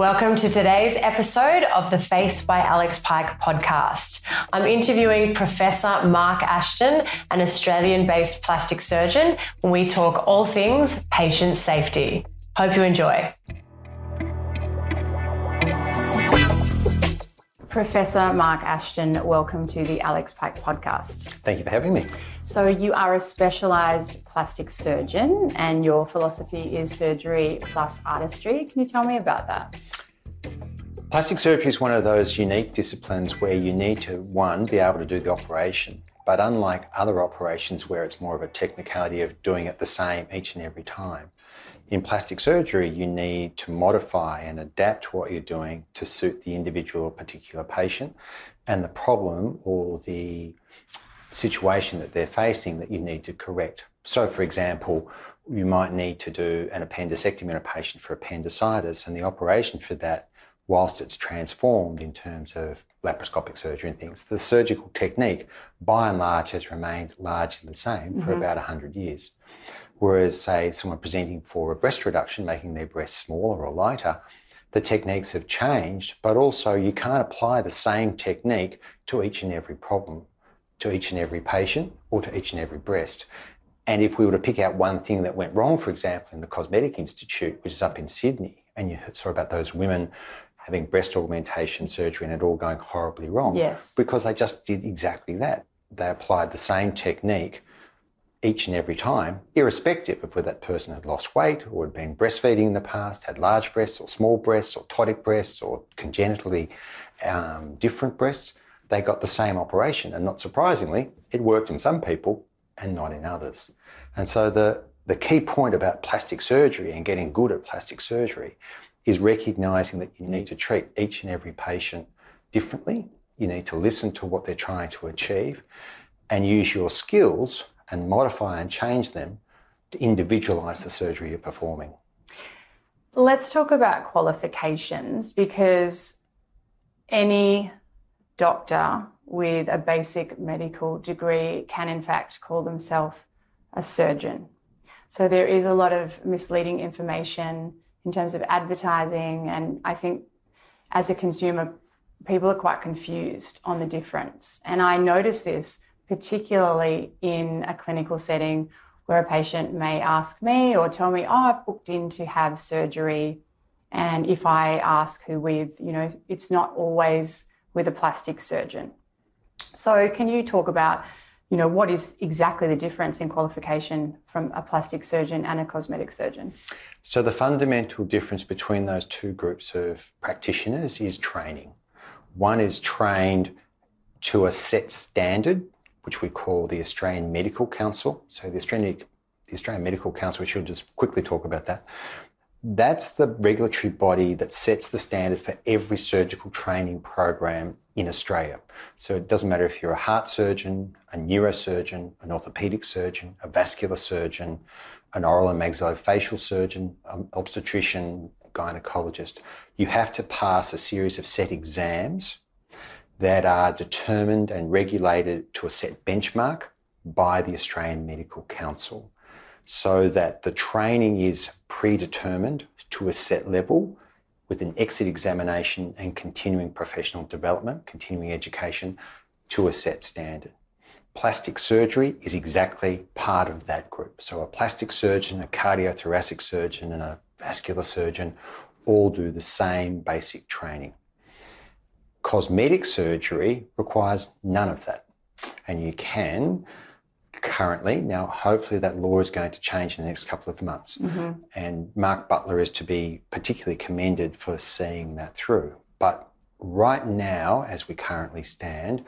Welcome to today's episode of the Face by Alex Pike podcast. I'm interviewing Professor Mark Ashton, an Australian based plastic surgeon, when we talk all things patient safety. Hope you enjoy. Professor Mark Ashton, welcome to the Alex Pike podcast. Thank you for having me. So, you are a specialized plastic surgeon, and your philosophy is surgery plus artistry. Can you tell me about that? Plastic surgery is one of those unique disciplines where you need to, one, be able to do the operation. But unlike other operations where it's more of a technicality of doing it the same each and every time, in plastic surgery, you need to modify and adapt what you're doing to suit the individual or particular patient and the problem or the situation that they're facing that you need to correct. So, for example, you might need to do an appendectomy in a patient for appendicitis, and the operation for that, whilst it's transformed in terms of laparoscopic surgery and things, the surgical technique by and large has remained largely the same mm-hmm. for about 100 years. Whereas, say, someone presenting for a breast reduction, making their breasts smaller or lighter, the techniques have changed, but also you can't apply the same technique to each and every problem, to each and every patient, or to each and every breast. And if we were to pick out one thing that went wrong, for example, in the Cosmetic Institute, which is up in Sydney, and you saw about those women having breast augmentation surgery and it all going horribly wrong. Yes. Because they just did exactly that. They applied the same technique each and every time, irrespective of whether that person had lost weight or had been breastfeeding in the past, had large breasts or small breasts or ptotic breasts or congenitally um, different breasts, they got the same operation. And not surprisingly, it worked in some people and not in others. And so the, the key point about plastic surgery and getting good at plastic surgery is recognizing that you need to treat each and every patient differently. You need to listen to what they're trying to achieve and use your skills and modify and change them to individualize the surgery you're performing. Let's talk about qualifications because any doctor with a basic medical degree can, in fact, call themselves a surgeon. So there is a lot of misleading information in terms of advertising, and I think as a consumer, people are quite confused on the difference. And I notice this particularly in a clinical setting where a patient may ask me or tell me, oh, I've booked in to have surgery. And if I ask who with, you know, it's not always with a plastic surgeon. So, can you talk about, you know, what is exactly the difference in qualification from a plastic surgeon and a cosmetic surgeon? So, the fundamental difference between those two groups of practitioners is training. One is trained to a set standard which we call the Australian Medical Council. So the Australian, the Australian Medical Council, we should just quickly talk about that. That's the regulatory body that sets the standard for every surgical training program in Australia. So it doesn't matter if you're a heart surgeon, a neurosurgeon, an orthopedic surgeon, a vascular surgeon, an oral and maxillofacial surgeon, an obstetrician, gynecologist. You have to pass a series of set exams that are determined and regulated to a set benchmark by the Australian Medical Council so that the training is predetermined to a set level with an exit examination and continuing professional development, continuing education to a set standard. Plastic surgery is exactly part of that group. So, a plastic surgeon, a cardiothoracic surgeon, and a vascular surgeon all do the same basic training. Cosmetic surgery requires none of that. And you can currently, now hopefully that law is going to change in the next couple of months. Mm-hmm. And Mark Butler is to be particularly commended for seeing that through. But right now, as we currently stand,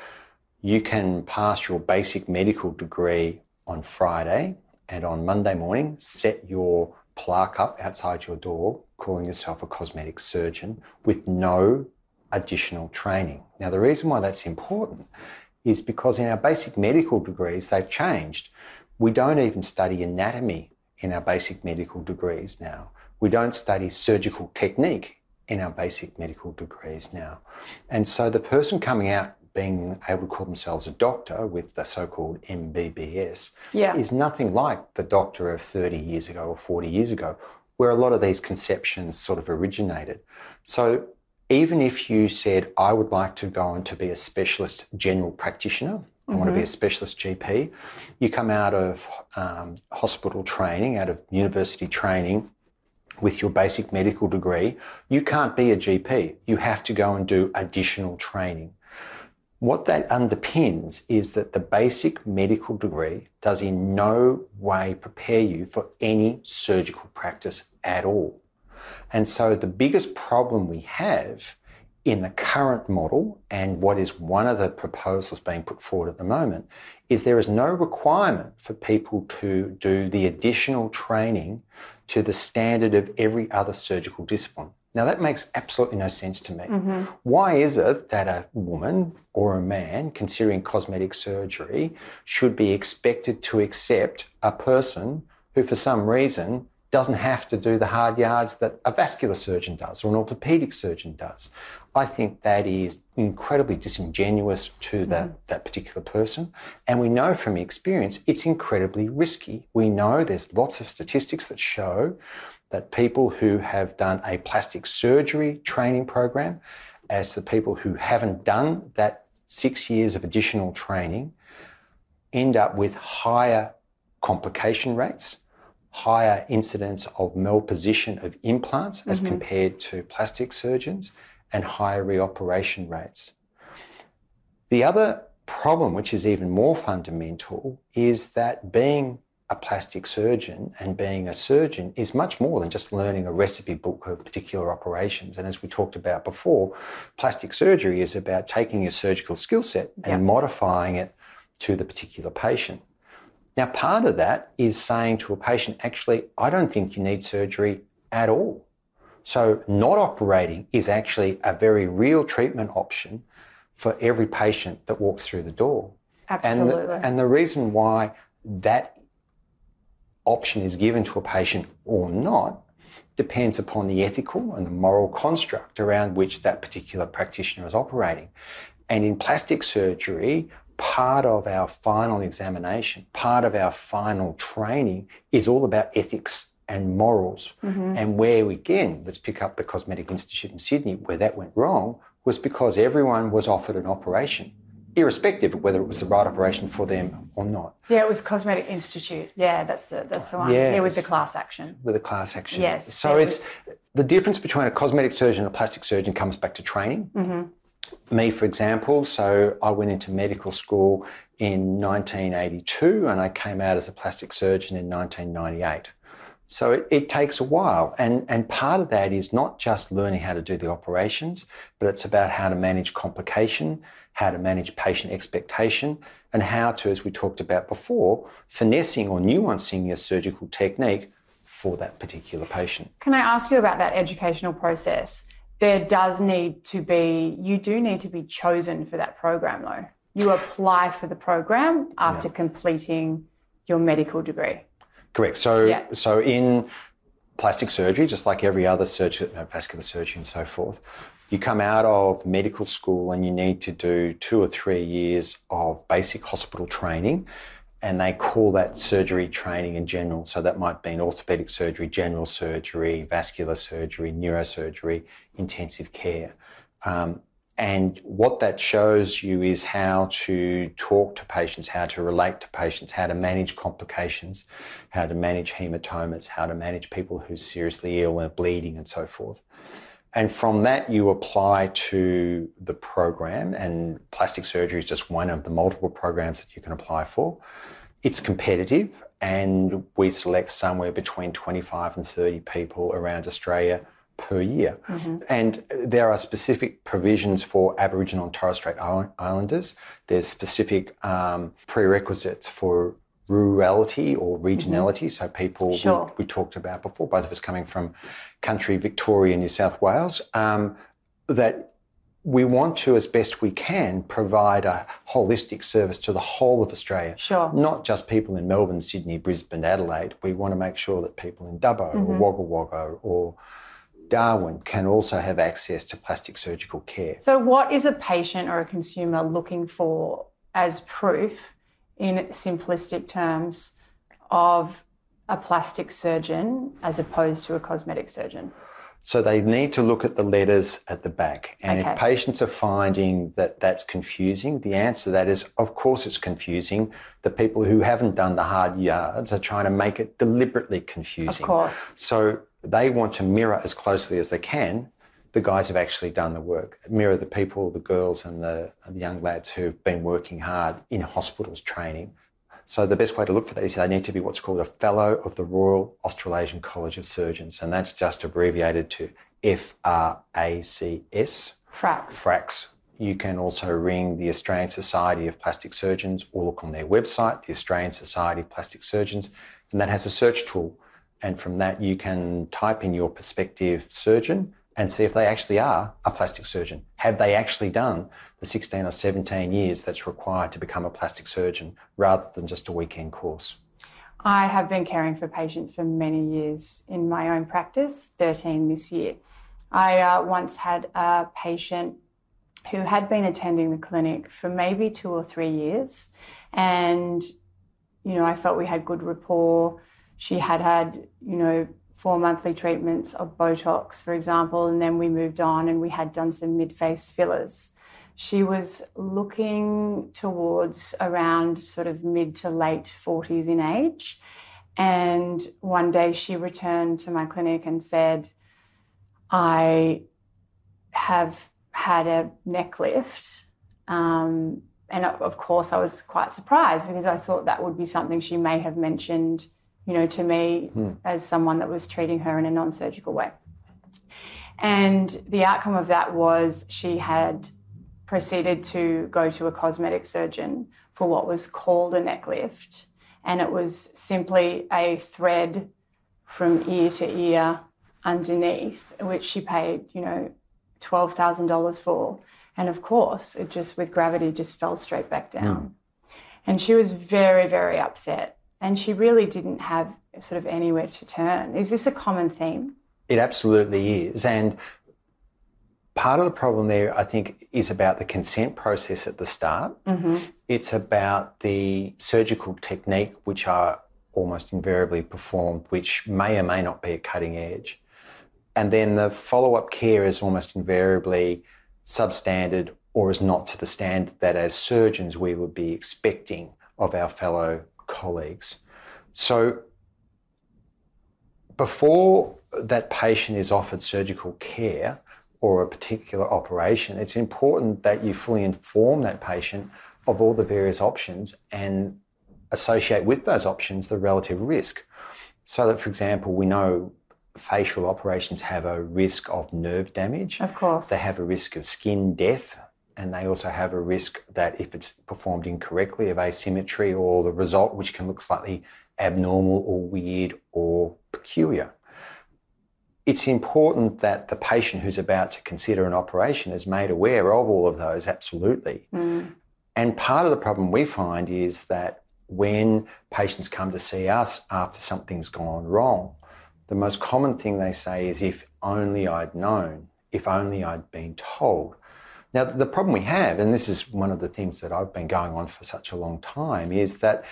you can pass your basic medical degree on Friday and on Monday morning set your plaque up outside your door calling yourself a cosmetic surgeon with no additional training. Now, the reason why that's important is because in our basic medical degrees, they've changed. We don't even study anatomy in our basic medical degrees now. We don't study surgical technique in our basic medical degrees now. And so the person coming out being able to call themselves a doctor with the so-called MBBS yeah. is nothing like the doctor of 30 years ago or 40 years ago. where a lot of these conceptions sort of originated. So even if you said, I would like to go on to be a specialist general practitioner, I want to be a specialist GP, you come out of um, hospital training, out of university training with your basic medical degree, you can't be a GP. You have to go and do additional training. What that underpins is that the basic medical degree does in no way prepare you for any surgical practice at all. And so the biggest problem we have in the current model and what is one of the proposals being put forward at the moment is there is no requirement for people to do the additional training to the standard of every other surgical discipline. Now, that makes absolutely no sense to me. Mm-hmm. Why is it that a woman or a man considering cosmetic surgery should be expected to accept a person who, for some reason, doesn't have to do the hard yards that a vascular surgeon does or an orthopedic surgeon does. I think that is incredibly disingenuous to that, mm. that particular person. And we know from experience it's incredibly risky. We know there's lots of statistics that show that people who have done a plastic surgery training program, as the people who haven't done that six years of additional training, end up with higher complication rates higher incidence of malposition of implants mm-hmm. as compared to plastic surgeons and higher reoperation rates. The other problem, which is even more fundamental, is that being a plastic surgeon and being a surgeon is much more than just learning a recipe book of particular operations. And as we talked about before, plastic surgery is about taking your surgical skill set and yep. modifying it to the particular patient. Now, part of that is saying to a patient, actually, I don't think you need surgery at all. So, not operating is actually a very real treatment option for every patient that walks through the door. Absolutely. And the, and the reason why that option is given to a patient or not depends upon the ethical and the moral construct around which that particular practitioner is operating. And in plastic surgery, part of our final examination, part of our final training is all about ethics and morals. Mm-hmm. And where we, again, let's pick up the Cosmetic Institute in Sydney, where that went wrong was because everyone was offered an operation, irrespective of whether it was the right operation for them or not. Yeah, it was Cosmetic Institute. Yeah, that's the that's the one. Yeah, yeah, with the class action. With the class action. Yes. So it it's was... the difference between a cosmetic surgeon and a plastic surgeon comes back to training. Mm-hmm me, for example, so I went into medical school in 1982 and I came out as a plastic surgeon in 1998. So it, it, takes a while. And, and part of that is not just learning how to do the operations, but it's about how to manage complication, how to manage patient expectation, and how to, as we talked about before, finessing or nuancing your surgical technique for that particular patient. Can I ask you about that educational process? There does need to be, you do need to be chosen for that program though. You apply for the program after yeah. completing your medical degree. Correct. So, yeah. so in plastic surgery, just like every other surgery, uh, vascular surgery and so forth, you come out of medical school and you need to do two or three years of basic hospital training and they call that surgery training in general. So that might be an orthopedic surgery, general surgery, vascular surgery, neurosurgery, intensive care. Um, and what that shows you is how to talk to patients, how to relate to patients, how to manage complications, how to manage hematomas, how to manage people who are seriously ill and bleeding, and so forth. And from that, you apply to the program, and plastic surgery is just one of the multiple programs that you can apply for. It's competitive, and we select somewhere between 25 and 30 people around Australia per year. Mm-hmm. And there are specific provisions for Aboriginal and Torres Strait Islanders. There's specific um, prerequisites for rurality or regionality. Mm-hmm. So people sure. we, we, talked about before, both of us coming from country Victoria, New South Wales, um, that we want to, as best we can, provide a holistic service to the whole of Australia. Sure. Not just people in Melbourne, Sydney, Brisbane, Adelaide. We want to make sure that people in Dubbo mm-hmm. or Wagga Wagga or Darwin can also have access to plastic surgical care. So, what is a patient or a consumer looking for as proof in simplistic terms of a plastic surgeon as opposed to a cosmetic surgeon? So they need to look at the letters at the back. And Okay. if patients are finding that that's confusing, the answer to that is, of course, it's confusing. The people who haven't done the hard yards are trying to make it deliberately confusing. Of course. So they want to mirror as closely as they can the guys who've actually done the work, mirror the people, the girls and the, and the young lads who've been working hard in hospitals training. So the best way to look for that is they need to be what's called a Fellow of the Royal Australasian College of Surgeons, and that's just abbreviated to FRACS, Frax. FRACS. You can also ring the Australian Society of Plastic Surgeons or look on their website, the Australian Society of Plastic Surgeons, and that has a search tool. And from that, you can type in your prospective surgeon and see if they actually are a plastic surgeon. Have they actually done the 16 or 17 years that's required to become a plastic surgeon rather than just a weekend course? I have been caring for patients for many years in my own practice, 13 this year. I uh, once had a patient who had been attending the clinic for maybe two or three years. And, you know, I felt we had good rapport. She had had, you know, four monthly treatments of Botox, for example, and then we moved on and we had done some mid face fillers. She was looking towards around sort of mid to late 40s in age. And one day she returned to my clinic and said, I have had a neck lift. Um, and of of course, I was quite surprised because I thought that would be something she may have mentioned, you know, to me Hmm. as someone that was treating her in a non surgical way. And the outcome of that was she had proceeded to go to a cosmetic surgeon for what was called a neck lift. And it was simply a thread from ear to ear underneath, which she paid, you know, $12,000 for. And of course, it just with gravity just fell straight back down. And she was very, very upset. And she really didn't have sort of anywhere to turn. Is this a common theme? It absolutely is. And part of the problem there, I think, is about the consent process at the start. hmm It's about the surgical technique, which are almost invariably performed, which may or may not be at cutting edge. And then the follow up care is almost invariably substandard or is not to the standard that as surgeons we would be expecting of our fellow colleagues. So before that patient is offered surgical care or a particular operation, it's important that you fully inform that patient of all the various options and associate with those options the relative risk. So that, for example, we know facial operations have a risk of nerve damage, Of course. they have a risk of skin death, and they also have a risk that if it's performed incorrectly of asymmetry or the result which can look slightly abnormal or weird or peculiar. It's important that the patient who's about to consider an operation is made aware of all of those, absolutely. Mm. And part of the problem we find is that when patients come to see us after something's gone wrong, the most common thing they say is, if only I'd known, if only I'd been told. Now, the problem we have, and this is one of the things that I've been going on for such a long time, is that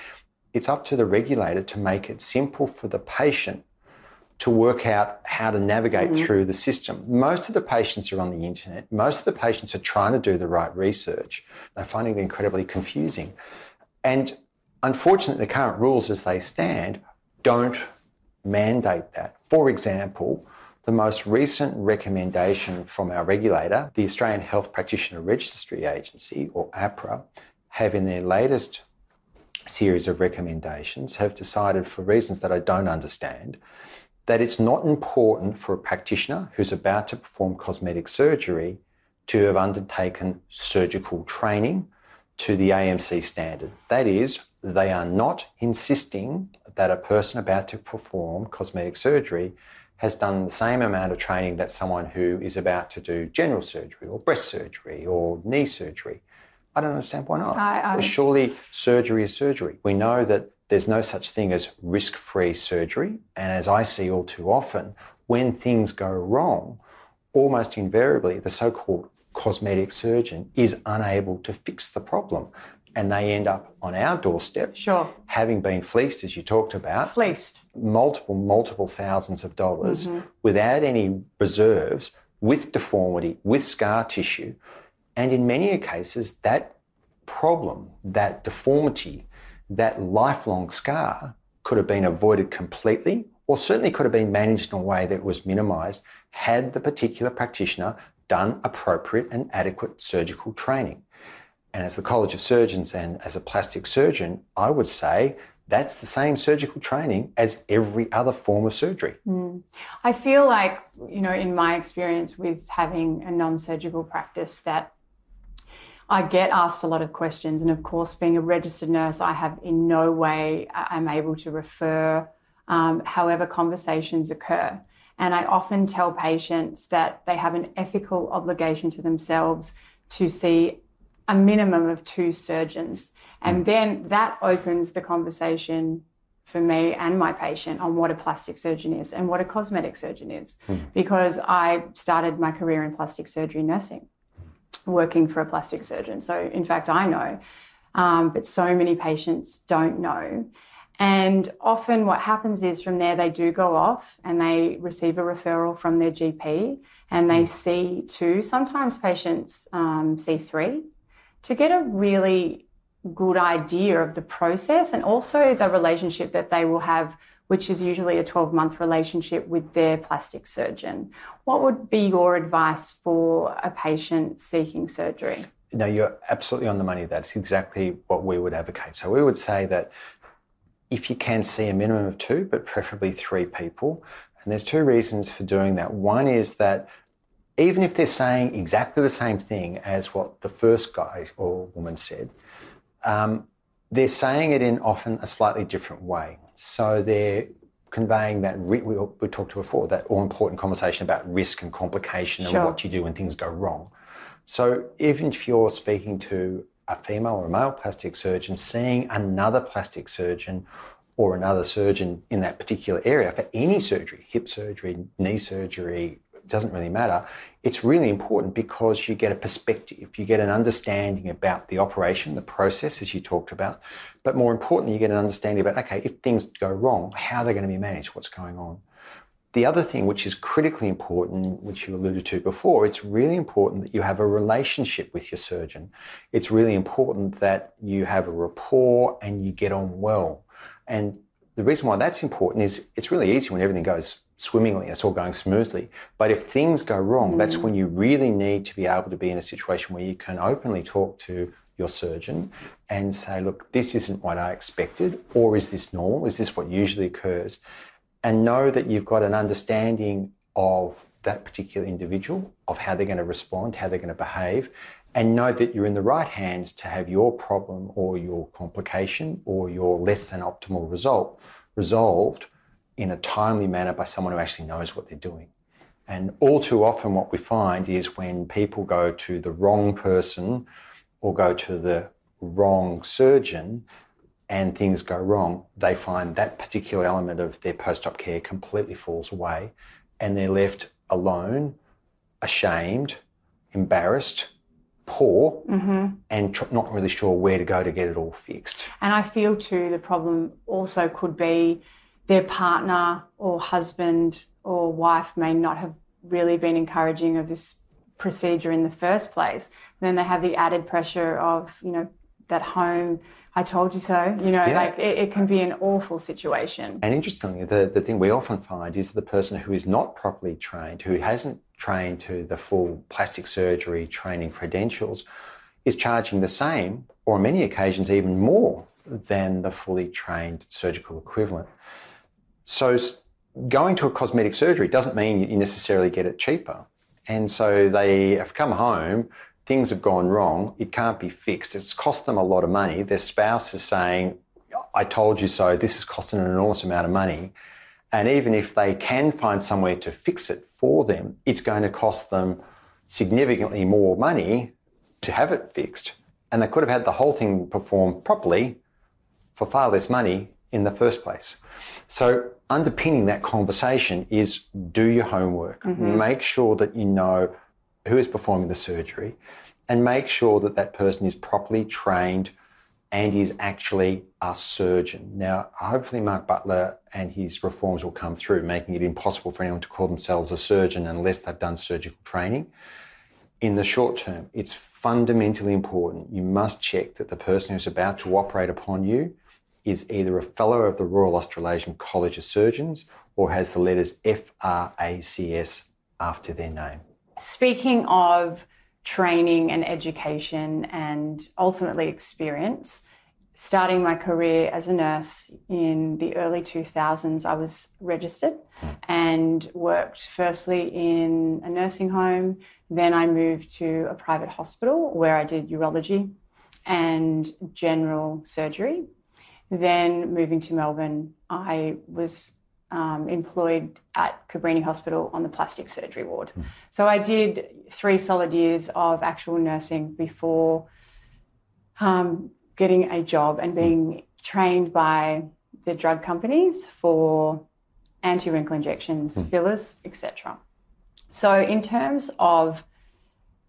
it's up to the regulator to make it simple for the patient to work out how to navigate Mhm. through the system. Most of the patients are on the internet. Most of the patients are trying to do the right research. They're finding it incredibly confusing. And unfortunately, the current rules as they stand don't mandate that. For example, the most recent recommendation from our regulator, the Australian Health Practitioner Registry Agency, or AHPRA, have in their latest series of recommendations have decided, for reasons that I don't understand, that it's not important for a practitioner who's about to perform cosmetic surgery to have undertaken surgical training to the AMC standard. That is, they are not insisting that a person about to perform cosmetic surgery has done the same amount of training that someone who is about to do general surgery or breast surgery or knee surgery. I don't understand why not. I, I, surely surgery is surgery. We know that there's no such thing as risk free surgery. And as I see all too often, when things go wrong, almost invariably the so called cosmetic surgeon is unable to fix the problem. And they end up on our doorstep, Sure. having been fleeced, as you talked about, Fleeced. multiple, multiple thousands of dollars mm-hmm. without any reserves, with deformity, with scar tissue. And in many cases, that problem, that deformity, that lifelong scar could have been avoided completely or certainly could have been managed in a way that was minimized had the particular practitioner done appropriate and adequate surgical training. And as the College of Surgeons and as a plastic surgeon, I would say that's the same surgical training as every other form of surgery. I feel like, you know, in my experience with having a non surgical practice, that I get asked a lot of questions. And of course, being a registered nurse, I have in no way I'm able to refer um, however conversations occur. And I often tell patients that they have an ethical obligation to themselves to see a minimum of two surgeons. And then that opens the conversation for me and my patient on what a plastic surgeon is and what a cosmetic surgeon is. Because I started my career in plastic surgery nursing, working for a plastic surgeon. So, in fact, I know, um, but so many patients don't know. And often, what happens is from there, they do go off and they receive a referral from their GP and they see two, sometimes patients um, see three, to get a really good idea of the process and also the relationship that they will have, which is usually a 12 month relationship with their plastic surgeon. What would be your advice for a patient seeking surgery? No, you're absolutely on the money. That's exactly what we would advocate. So we would say that if you can see a minimum of two, but preferably three people, and there's two reasons for doing that. One is that even if they're saying exactly the same thing as what the first guy or woman said, um, they're saying it in often a slightly different way. So they're conveying that we, we, talked to before that all important conversation about risk and complication Sure. and what you do when things go wrong. So even if you're speaking to a female or a male plastic surgeon, seeing another plastic surgeon or another surgeon in that particular area for any surgery, hip surgery, knee surgery, doesn't really matter. It's really important because you get a perspective, you get an understanding about the operation, the process, as you talked about, but more importantly, you get an understanding about okay, if things go wrong, how they're going to be managed, what's going on. The other thing, which is critically important, which you alluded to before, it's really important that you have a relationship with your surgeon. It's really important that you have a rapport and you get on well. And the reason why that's important is it's really easy when everything goes swimmingly, it's all going smoothly. But if things go wrong, that's mm. when you really need to be able to be in a situation where you can openly talk to your surgeon and say, look, this isn't what I expected, or is this normal? Is this what usually occurs? and know that you've got an understanding of that particular individual, of how they're going to respond, how they're going to behave, and know that you're in the right hands to have your problem or your complication or your less than optimal result resolved in a timely manner by someone who actually knows what they're doing. And all too often, what we find is when people go to the wrong person or go to the wrong surgeon, and things go wrong, they find that particular element of their post op care completely falls away and they're left alone, ashamed, embarrassed, poor, mm-hmm. and tr- not really sure where to go to get it all fixed. And I feel too the problem also could be their partner or husband or wife may not have really been encouraging of this procedure in the first place. then they have the added pressure of, you know, that home, I told you so, you know, Yeah. like it, it can be an awful situation. And interestingly, the, the thing we often find is the person who is not properly trained, who hasn't trained to the full plastic surgery training credentials, is charging the same, or on many occasions even more, than the fully trained surgical equivalent. So going to a cosmetic surgery doesn't mean you necessarily get it cheaper. And so they have come home, things have gone wrong, it can't be fixed. It's cost them a lot of money. Their spouse is saying, I told you so, this is costing an enormous amount of money. And even if they can find somewhere to fix it for them, it's going to cost them significantly more money to have it fixed. And they could have had the whole thing performed properly for far less money in the first place. So, underpinning that conversation is do your homework. Mm-hmm. Make sure that you know who is performing the surgery and make sure that that person is properly trained and is actually a surgeon. Now, hopefully, Mark Butler and his reforms will come through, making it impossible for anyone to call themselves a surgeon unless they've done surgical training. In the short term, it's fundamentally important. You must check that the person who's about to operate upon you is either a fellow of the Royal Australasian College of Surgeons or has the letters FRACS after their name. Speaking of training and education and ultimately experience. Starting my career as a nurse in the early 2000s, I was registered hmm. and worked firstly in a nursing home. Then I moved to a private hospital where I did urology and general surgery. Then moving to Melbourne, I was um, employed at Cabrini Hospital on the plastic surgery ward. Mm. So I did three solid years of actual nursing before um, getting a job and being mm. trained by the drug companies for anti-wrinkle injections, mm. fillers, etc. So in terms of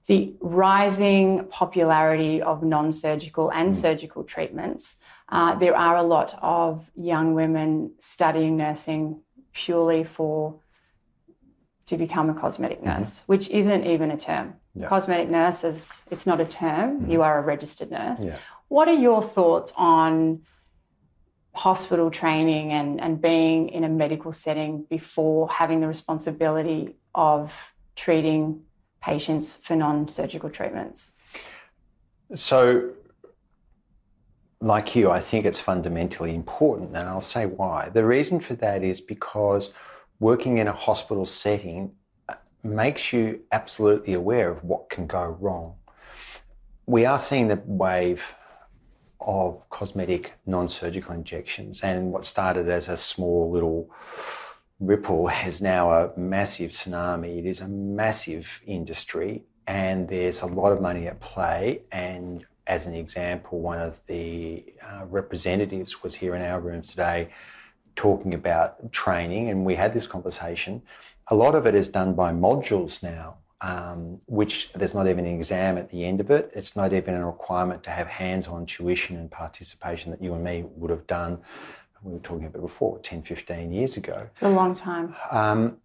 the rising popularity of non-surgical and mm. surgical treatments, uh, there are a lot of young women studying nursing purely for to become a cosmetic mm-hmm. nurse, mm-hmm. which isn't even a term. Yeah. Cosmetic nurse is it's not a term. Mm-hmm. You are a registered nurse. Yeah. What are your thoughts on hospital training and, and being in a medical setting before having the responsibility of treating patients for non-surgical treatments? So like you, I think it's fundamentally important, and I'll say why. The reason for that is because working in a hospital setting uh, makes you absolutely aware of what can go wrong. We are seeing the wave of cosmetic non surgical injections, and what started as a small little ripple is now a massive tsunami. It is a massive industry, and there's a lot of money at play, and as an example, one of the uh, representatives was here in our rooms today talking about training, and we had this conversation. A lot of it is done by modules now, um, which there's not even an exam at the end of it. It's not even a requirement to have hands on tuition and participation that you and me would have done. We were talking about before, 10, 15 years ago. It's a long time. Um,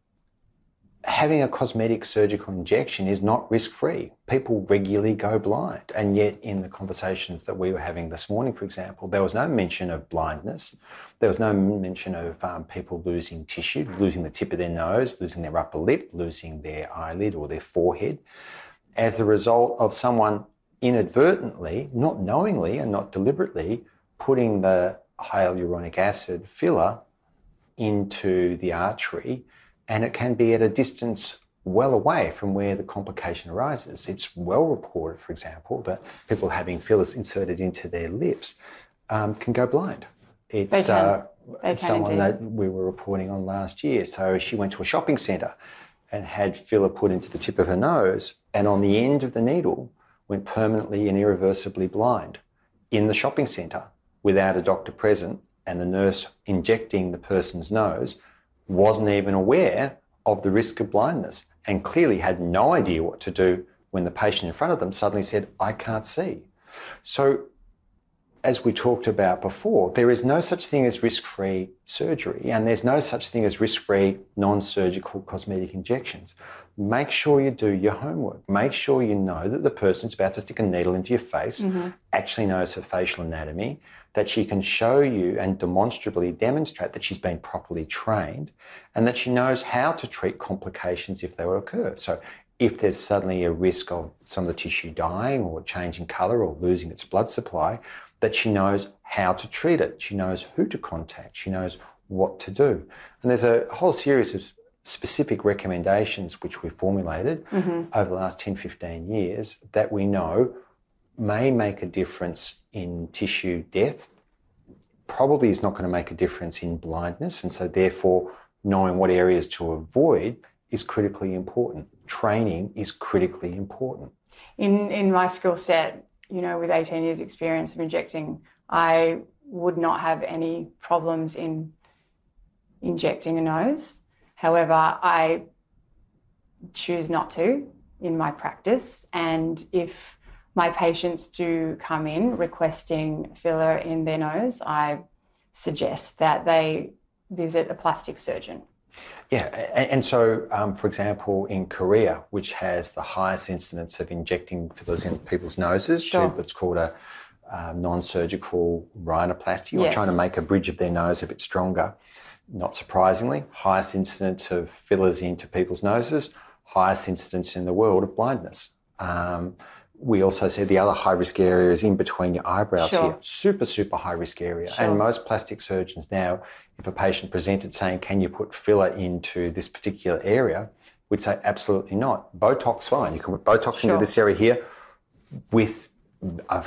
having a cosmetic surgical injection is not risk free. People regularly go blind. And yet, in the conversations that we were having this morning, for example, there was no mention of blindness. There was no mention of um, people losing tissue, losing the tip of their nose, losing their upper lip, losing their eyelid or their forehead as a result of someone inadvertently, not knowingly and not deliberately, putting the hyaluronic acid filler into the artery and it can be at a distance well away from where the complication arises. It's well reported, for example, that people having fillers inserted into their lips um, can go blind. It's, uh, it's someone indeed. that we were reporting on last year. So she went to a shopping centre and had filler put into the tip of her nose, and on the end of the needle went permanently and irreversibly blind in the shopping centre without a doctor present and the nurse injecting the person's nose wasn't even aware of the risk of blindness and clearly had no idea what to do when the patient in front of them suddenly said, I can't see. So, as we talked about before, there is no such thing as risk free surgery, and there's no such thing as risk free non surgical cosmetic injections. Make sure you do your homework. Make sure you know that the person who's about to stick a needle into your face mm-hmm. actually knows her facial anatomy, that she can show you and demonstrably demonstrate that she's been properly trained and that she knows how to treat complications if they occur. So if there's suddenly a risk of some of the tissue dying or changing colour or losing its blood supply, that she knows how to treat it. She knows who to contact. She knows what to do. And there's a whole series of specific recommendations which we formulated mm-hmm. over the last 10, 15 years that we know may make a difference in tissue death, probably is not going to make a difference in blindness. And so, therefore, knowing what areas to avoid is critically important. Training is critically important. In, in my skill set, you know, with 18 years' experience of injecting, I would not have any problems in injecting a nose. However, I choose not to in my practice. And if my patients do come in requesting filler in their nose, I suggest that they visit a plastic surgeon. Yeah, and, so, um, for example, in Korea, which has the highest incidence of injecting fillers in people's noses, Sure. to what's called a um, non-surgical rhinoplasty, or Yes. trying to make a bridge of their nose a bit stronger. Not surprisingly, highest incidence of fillers into people's noses, highest incidence in the world of blindness. Um, we also see the other high risk area is in between your eyebrows Sure. here. Super, super high risk area. Sure. And most plastic surgeons now, if a patient presented saying, Can you put filler into this particular area? would say, Absolutely not. Botox, fine. You can put Botox Sure. into this area here with a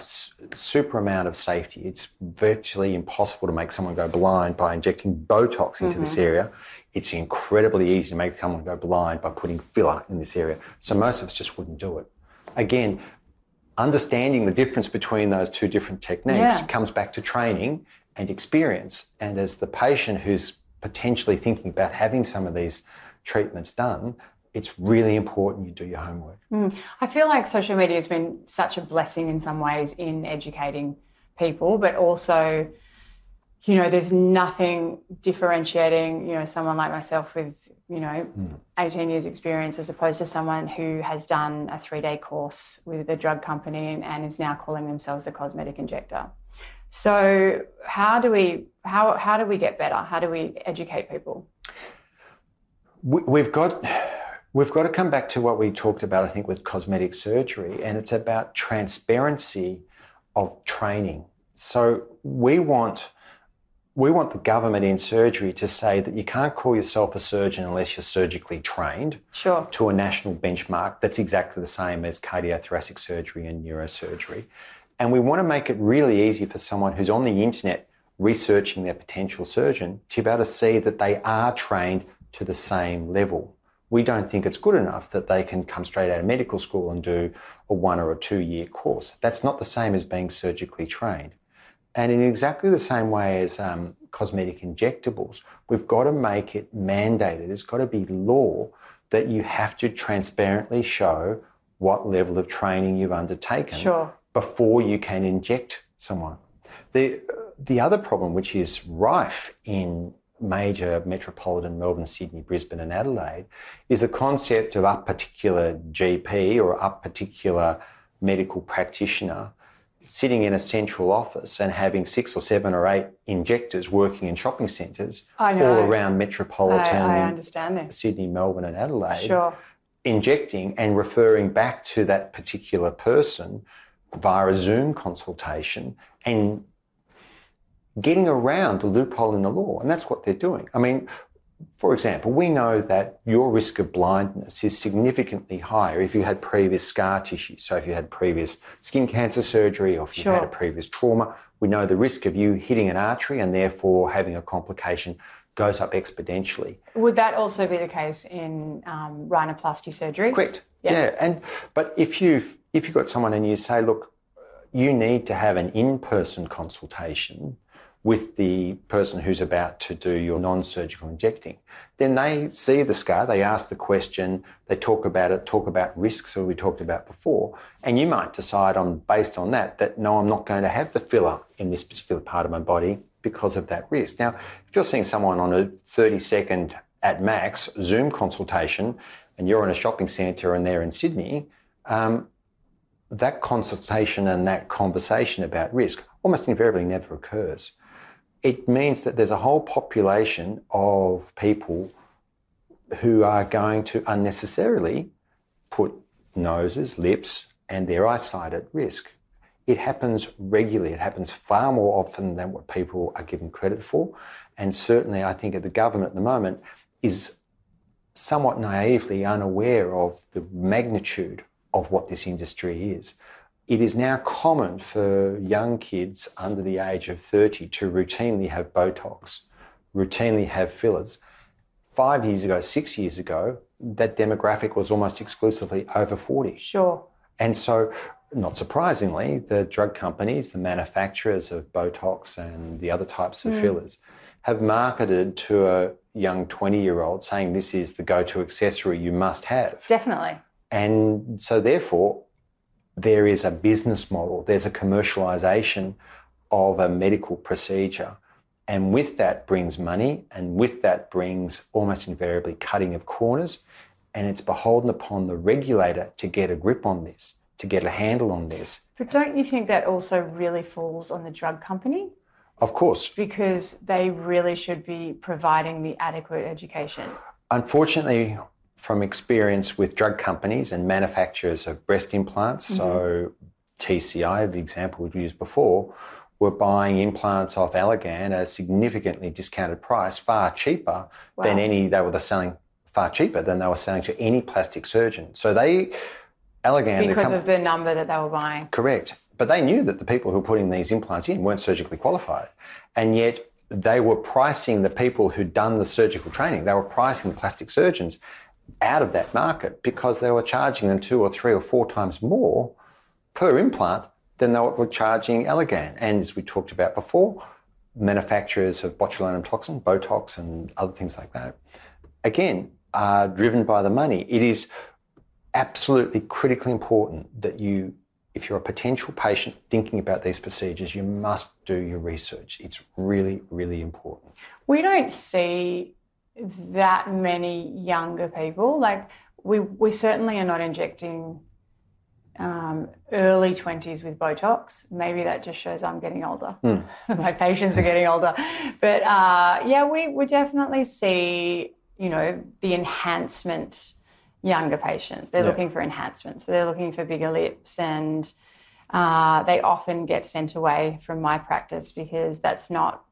super amount of safety. It's virtually impossible to make someone go blind by injecting Botox into this mm-hmm. area. It's incredibly easy to make someone go blind by putting filler in this area. So most of us just wouldn't do it. Again, understanding the difference between those two different techniques Yeah. comes back to training and experience. And as the patient who's potentially thinking about having some of these treatments done, it's really important you do your homework. Hmm. I feel like social media has been such a blessing in some ways in educating people, but also, you know, there's nothing differentiating, you know, someone like myself with, you know, hmm. 18 years experience as opposed to someone who has done a three day course with a drug company and, and is now calling themselves a cosmetic injector. So how do we how how do we get better? How do we educate people? We've got we've got to come back to what we talked about, I think, with cosmetic surgery, and it's about transparency of training. So we want we want the government in surgery to say that you can't call yourself a surgeon unless you're surgically trained Sure. to a national benchmark that's exactly the same as cardiothoracic surgery and neurosurgery. And we want to make it really easy for someone who's on the internet researching their potential surgeon to be able to see that they are trained to the same level. We don't think it's good enough that they can come straight out of medical school and do a one or a two year course. That's not the same as being surgically trained. And in exactly the same way as um, cosmetic injectables, we've got to make it mandated. It's got to be law that you have to transparently show what level of training you've undertaken Sure. before you can inject someone. The, the other problem, which is rife in major metropolitan Melbourne, Sydney, Brisbane, and Adelaide, is the concept of a particular GP or a particular medical practitioner sitting in a central office and having six or seven or eight injectors working in shopping centres all around I, metropolitan I this. Sydney, Melbourne, and Adelaide Sure. injecting and referring back to that particular person via a Zoom consultation and getting around the loophole in the law. And that's what they're doing. I mean, for example, we know that your risk of blindness is significantly higher if you had previous scar tissue. So, if you had previous skin cancer surgery or if you had a previous trauma, we know the risk of you hitting an artery and therefore having a complication goes up exponentially. Would that also be the case in um, rhinoplasty surgery? Correct. Yeah. Yeah. And but if you've if you've got someone and you say, look, you need to have an in-person consultation with the person who's about to do your non-surgical injecting, then they see the scar, they ask the question, they talk about it, talk about risks that we talked about before, and you might decide on based on that that no, I'm not going to have the filler in this particular part of my body because of that risk. Now, if you're seeing someone on a 30 second at max Zoom consultation and you're in a shopping centre and they're in Sydney, um, that consultation and that conversation about risk almost invariably never occurs. It means that there's a whole population of people who are going to unnecessarily put noses, lips, and their eyesight at risk. It happens regularly. It happens far more often than what people are given credit for. And certainly, I think that the government at the moment is somewhat naively unaware of the magnitude of what this industry is. It is now common for young kids under the age of 30 to routinely have Botox, routinely have fillers. Five years ago, six years ago, that demographic was almost exclusively over 40. Sure. And so, not surprisingly, the drug companies, the manufacturers of Botox and the other types of hmm. fillers, have marketed to a young 20 year old saying this is the go to accessory you must have. Definitely. And so, therefore, there is a business model, there's a commercialization of a medical procedure. And with that brings money, and with that brings almost invariably cutting of corners. And it's beholden upon the regulator to get a grip on this, to get a handle on this. But don't you think that also really falls on the drug company? Of course. Because they really should be providing the adequate education. Unfortunately, from experience with drug companies and manufacturers of breast implants, mm-hmm. so TCI, the example we've used before, were buying implants off Allergan at a significantly discounted price, far cheaper wow. than any they were selling far cheaper than they were selling to any plastic surgeon. So they Allergan because com- of the number that they were buying. Correct. But they knew that the people who were putting these implants in weren't surgically qualified. And yet they were pricing the people who'd done the surgical training, they were pricing the plastic surgeons out of that market because they were charging them two or three or four times more per implant than they were charging Allergan. And as we talked about before, manufacturers of botulinum toxin, Botox, and other things like that, again, are driven by the money. It is absolutely critically important that you, if you're a potential patient thinking about these procedures, you must do your research. It's really, really important. We don't see that many younger people. Like we we certainly are not injecting um, early 20s with Botox. Maybe that just shows I'm getting older. Mm. My patients are getting older. But uh, yeah, we, we definitely see, you know, the enhancement younger patients. They're yeah. looking for enhancement. So they're looking for bigger lips and uh, they often get sent away from my practice because that's not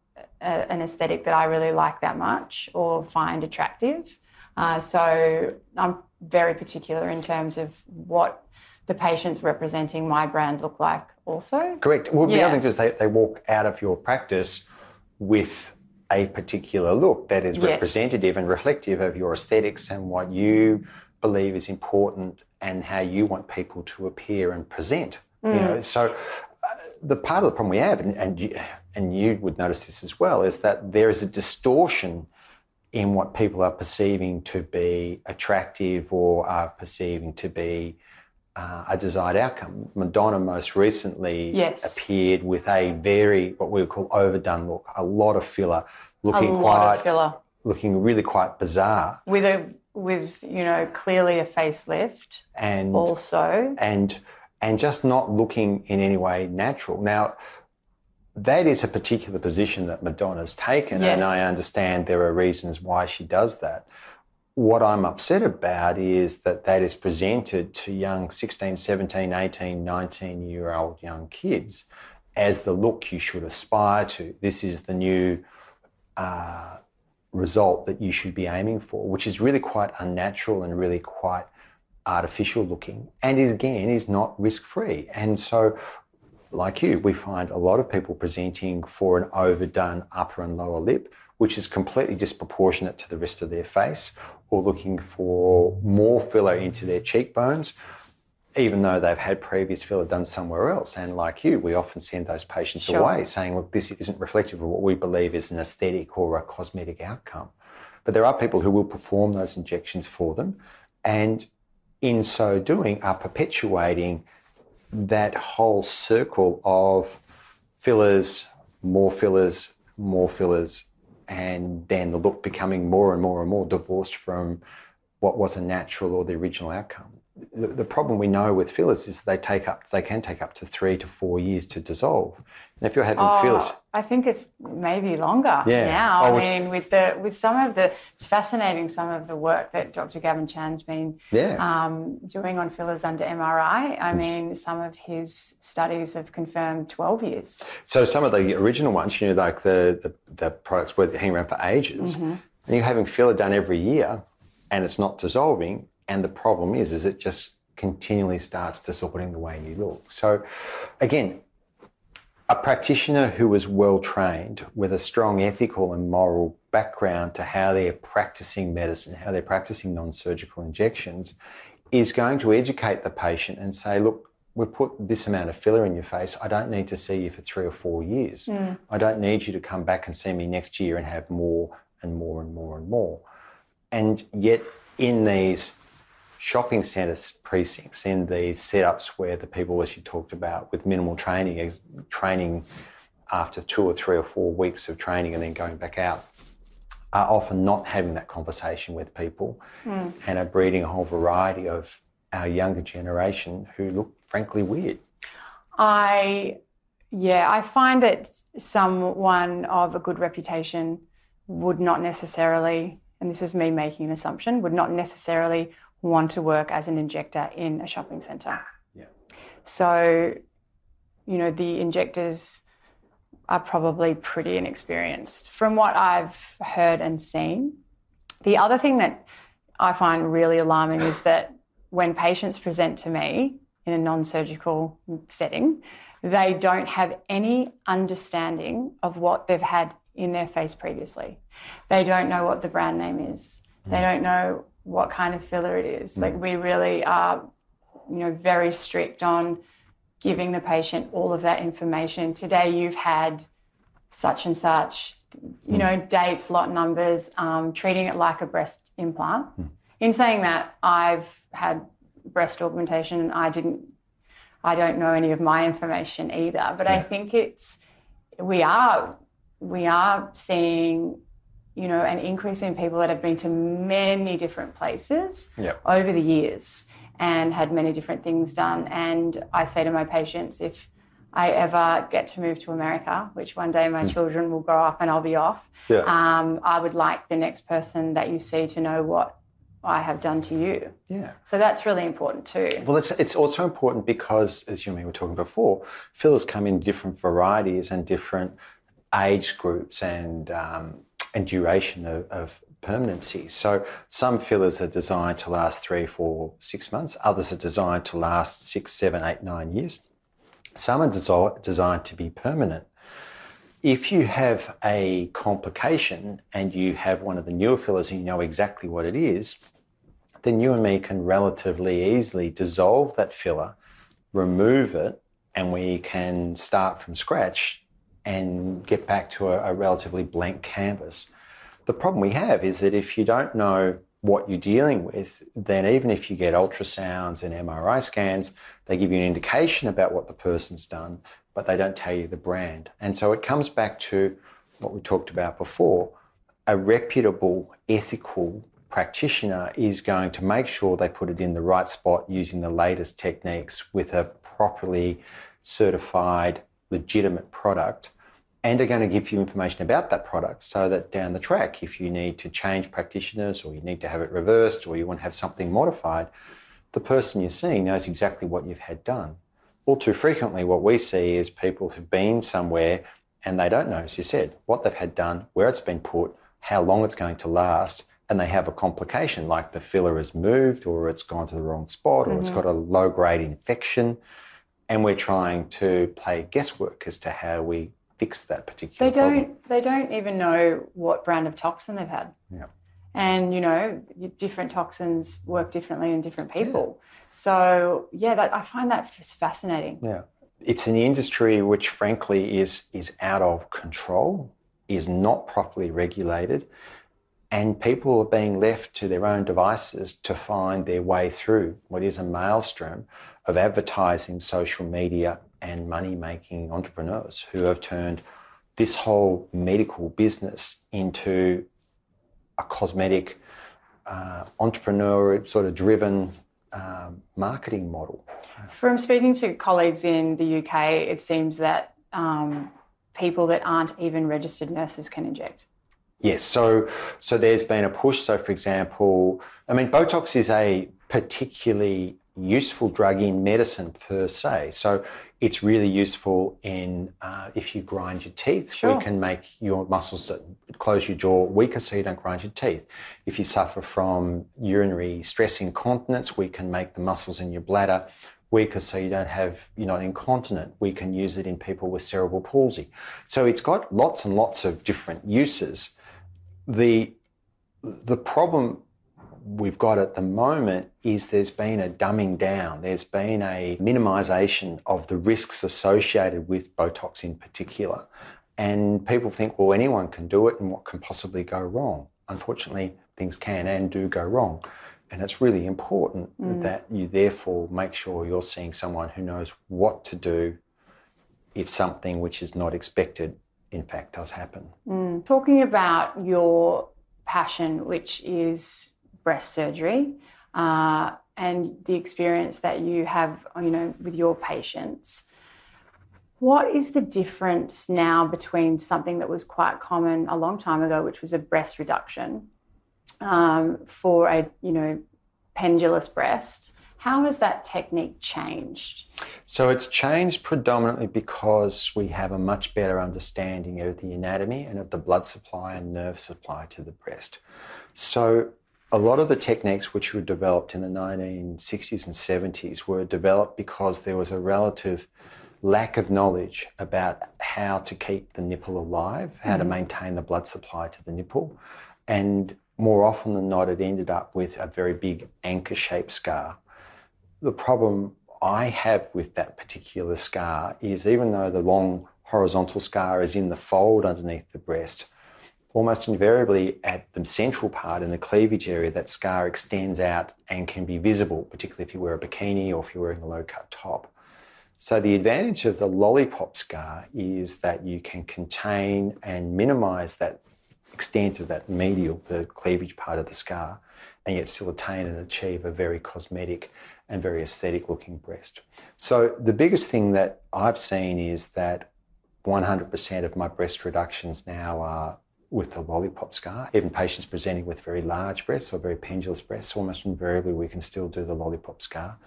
a, an aesthetic that I really like that much or find attractive. Uh, so I'm very particular in terms of what the patients representing my brand look like also. Correct. Well, yeah. the other thing is they, they walk out of your practice with a particular look that is yes. representative and reflective of your aesthetics and what you believe is important and how you want people to appear and present. Mm. You know, so the part of the problem we have, and, and you, and you would notice this as well, is that there is a distortion in what people are perceiving to be attractive or are perceiving to be uh, a desired outcome. Madonna most recently yes. appeared with a very what we would call overdone look, a lot of filler, looking quite filler. looking really quite bizarre. With a with you know clearly a facelift and also and and just not looking in any way natural. Now that is a particular position that Madonna's taken, yes. and I understand there are reasons why she does that. What I'm upset about is that that is presented to young 16, 17, 18, 19 year old young kids as the look you should aspire to. This is the new uh, result that you should be aiming for, which is really quite unnatural and really quite artificial looking and is, again is not risk free. And so like you, we find a lot of people presenting for an overdone upper and lower lip, which is completely disproportionate to the rest of their face, or looking for more filler into their cheekbones, even though they've had previous filler done somewhere else. And like you, we often send those patients sure. away saying, look, this isn't reflective of what we believe is an aesthetic or a cosmetic outcome. But there are people who will perform those injections for them. And in so doing, are perpetuating that whole circle of fillers, more fillers, more fillers, and then the look becoming more and more and more divorced from what was a natural or the original outcome the, the problem we know with fillers is they take up they can take up to three to four years to dissolve. And if you're having oh, fillers, I think it's maybe longer yeah. now. Oh, I mean, with the with some of the it's fascinating some of the work that Dr. Gavin Chan's been yeah. um, doing on fillers under MRI. I mean, some of his studies have confirmed 12 years. So some of the original ones, you know, like the the, the products were hanging around for ages, mm-hmm. and you're having filler done every year, and it's not dissolving and the problem is, is it just continually starts distorting the way you look. So again, a practitioner who is well trained with a strong ethical and moral background to how they're practicing medicine, how they're practicing non-surgical injections, is going to educate the patient and say, look, we put this amount of filler in your face. I don't need to see you for three or four years. Mm. I don't need you to come back and see me next year and have more and more and more and more. And yet, in these shopping centre precincts, in these setups where the people, as you talked about, with minimal training, training after two or three or four weeks of training and then going back out, are often not having that conversation with people Mm. and are breeding a whole variety of our younger generation who look frankly weird. I, yeah, I find that someone of a good reputation would not necessarily, and this is me making an assumption, would not necessarily want to work as an injector in a shopping centre. Yeah. So, you know, the injectors are probably pretty inexperienced from what I've heard and seen. The other thing that I find really alarming is that when patients present to me in a non surgical setting, they don't have any understanding of what they've had in their face previously. They don't know what the brand name is. They mm. don't know what kind of filler it is. Like mm. we really are, you know, very strict on giving the patient all of that information. Today you've had such and such, you mm. know, dates, lot numbers, um, treating it like a breast implant. Mm. In saying that, I've had breast augmentation and I didn't, I don't know any of my information either. But I think it's, we are, we are seeing, you know, an increase in people that have been to many different places Yep. over the years and had many different things done. And I say to my patients, if I ever get to move to America, which one day my children will grow up and I'll be off, Yeah. um, I would like the next person that you see to know what I have done to you. yeah. So that's really important too. Well, it's, it's also important because, as you and me were talking before, fillers come in different varieties and different age groups and um, and duration of, of permanency. So some fillers are designed to last three, four, six months. Others are designed to last six, seven, eight, nine years. Some are desi- designed to be permanent. If you have a complication and you have one of the newer fillers and you know exactly what it is, then you and me can relatively easily dissolve that filler, remove it, and we can start from scratch and get back to a, a relatively blank canvas. The problem we have is that if you don't know what you're dealing with, then even if you get ultrasounds and MRI scans, they give you an indication about what the person's done, but they don't tell you the brand. And so it comes back to what we talked about before a reputable, ethical practitioner is going to make sure they put it in the right spot using the latest techniques with a properly certified, legitimate product. And are going to give you information about that product so that down the track, if you need to change practitioners or you need to have it reversed or you want to have something modified, the person you're seeing knows exactly what you've had done. All too frequently, what we see is people who've been somewhere and they don't know, as you said, what they've had done, where it's been put, how long it's going to last, and they have a complication like the filler has moved or it's gone to the wrong spot or it's mm-hmm. got a low grade infection. And we're trying to play guesswork as to how we fix that particular They don't. They don't even know what brand of toxin they've had. Yeah. And you know, different toxins work differently in different people. So yeah, that, I find that fascinating. Yeah. It's an industry which frankly is is out of control, is not properly regulated, and people are being left to their own devices to find their way through what is a maelstrom of advertising, social media, and money making entrepreneurs who have turned this whole medical business into a cosmetic, uh, entrepreneur sort of driven um, marketing model. From speaking to colleagues in the UK, it seems that um, people that aren't even registered nurses can inject. Yes, so so there's been a push. So, for example, I mean, Botox is a particularly useful drug in medicine per se. So, it's really useful in uh, if you grind your teeth. Sure. We can make your muscles that close your jaw weaker, so you don't grind your teeth. If you suffer from urinary stress incontinence, we can make the muscles in your bladder weaker so you don't have you're not incontinent we can use it in people with cerebral palsy so it's got lots and lots of different uses the the problem we've got at the moment is there's been a dumbing down. There's been a minimization of the risks associated with botox in particular. And people think well anyone can do it and what can possibly go wrong? Unfortunately things can and do go wrong. And it's really important that you therefore make sure you're seeing someone who knows what to do if something which is not expected, in fact, does happen. Mm. Talking about your passion, which is breast surgery, uh, and the experience that you have, you know, with your patients. What is the difference now between something that was quite common a long time ago, which was a breast reduction um, for a, you know, pendulous breast? How has that technique changed? So it's changed predominantly because we have a much better understanding of the anatomy and of the blood supply and nerve supply to the breast. So a lot of the techniques which were developed in the 1960s and 70s were developed because there was a relative lack of knowledge about how to keep the nipple alive, how mm-hmm. to maintain the blood supply to the nipple. And more often than not, it ended up with a very big anchor shaped scar. The problem I have with that particular scar is even though the long horizontal scar is in the fold underneath the breast, almost invariably at the central part in the cleavage area, that scar extends out and can be visible, particularly if you wear a bikini or if you're wearing a low cut top. So, the advantage of the lollipop scar is that you can contain and minimize that extent of that medial, the cleavage part of the scar, and yet still attain and achieve a very cosmetic and very aesthetic looking breast. So, the biggest thing that I've seen is that 100% of my breast reductions now are with the lollipop scar. Even patients presenting with very large breasts or very pendulous breasts, almost invariably we can still do the lollipop scar.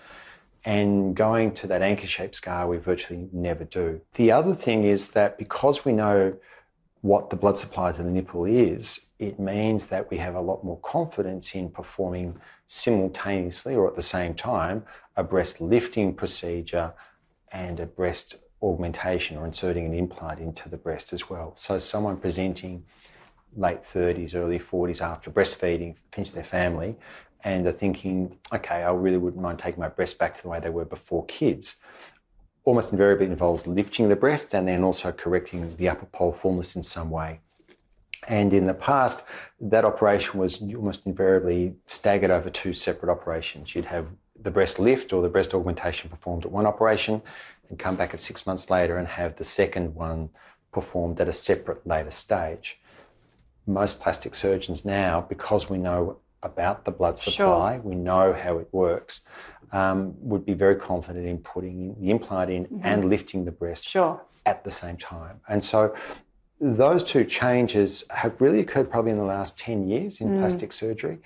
And going to that anchor shaped scar, we virtually never do. The other thing is that because we know what the blood supply to the nipple is, it means that we have a lot more confidence in performing simultaneously or at the same time a breast lifting procedure and a breast augmentation or inserting an implant into the breast as well. So, someone presenting late 30s, early 40s after breastfeeding, finished their family, and are thinking, okay, I really wouldn't mind taking my breasts back to the way they were before kids. Almost invariably involves lifting the breast and then also correcting the upper pole fullness in some way. And in the past, that operation was almost invariably staggered over two separate operations. You'd have the breast lift or the breast augmentation performed at one operation and come back at six months later and have the second one performed at a separate later stage. Most plastic surgeons now, because we know about the blood supply, sure. we know how it works, um, would be very confident in putting the implant in mm-hmm. and lifting the breast sure. at the same time. And so those two changes have really occurred probably in the last 10 years in mm. plastic surgery.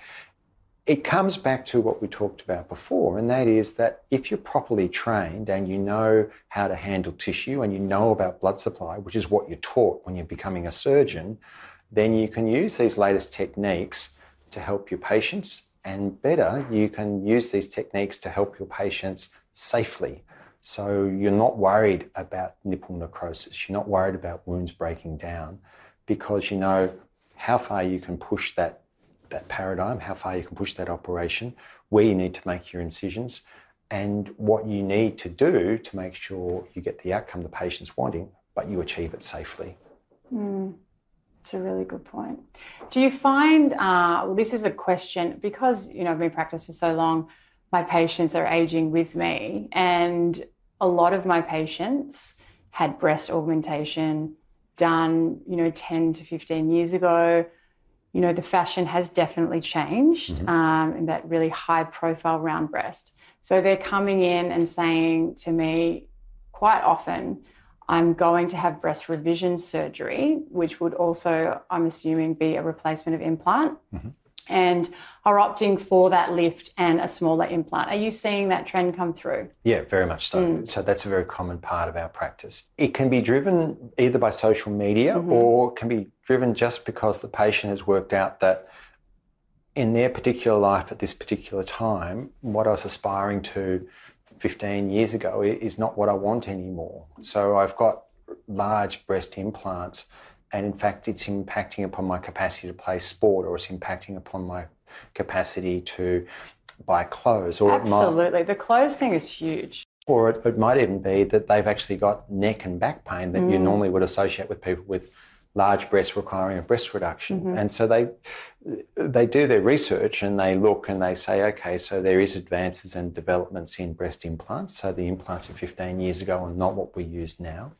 It comes back to what we talked about before, and that is that if you're properly trained and you know how to handle tissue and you know about blood supply, which is what you're taught when you're becoming a surgeon, then you can use these latest techniques to help your patients, and better, you can use these techniques to help your patients safely. So you're not worried about nipple necrosis, you're not worried about wounds breaking down because you know how far you can push that, that paradigm, how far you can push that operation, where you need to make your incisions, and what you need to do to make sure you get the outcome the patient's wanting, but you achieve it safely. Mm. It's a really good point. Do you find, uh, well, this is a question because, you know, I've been practicing for so long, my patients are aging with me. And a lot of my patients had breast augmentation done, you know, 10 to 15 years ago. You know, the fashion has definitely changed mm-hmm. um, in that really high profile round breast. So they're coming in and saying to me quite often, I'm going to have breast revision surgery, which would also, I'm assuming, be a replacement of implant. Mm-hmm. And are opting for that lift and a smaller implant. Are you seeing that trend come through? Yeah, very much so. Mm. So that's a very common part of our practice. It can be driven either by social media mm-hmm. or can be driven just because the patient has worked out that in their particular life at this particular time, what I was aspiring to 15 years ago is not what I want anymore. So I've got large breast implants, and in fact, it's impacting upon my capacity to play sport or it's impacting upon my capacity to buy clothes. Or Absolutely. Might, the clothes thing is huge. Or it, it, might even be that they've actually got neck and back pain that mm. you normally would associate with people with large breasts requiring a breast reduction. And so they they do their research and they look and they say, okay, so there is advances and developments in breast implants. So the implants of 15 years ago are not what we use now.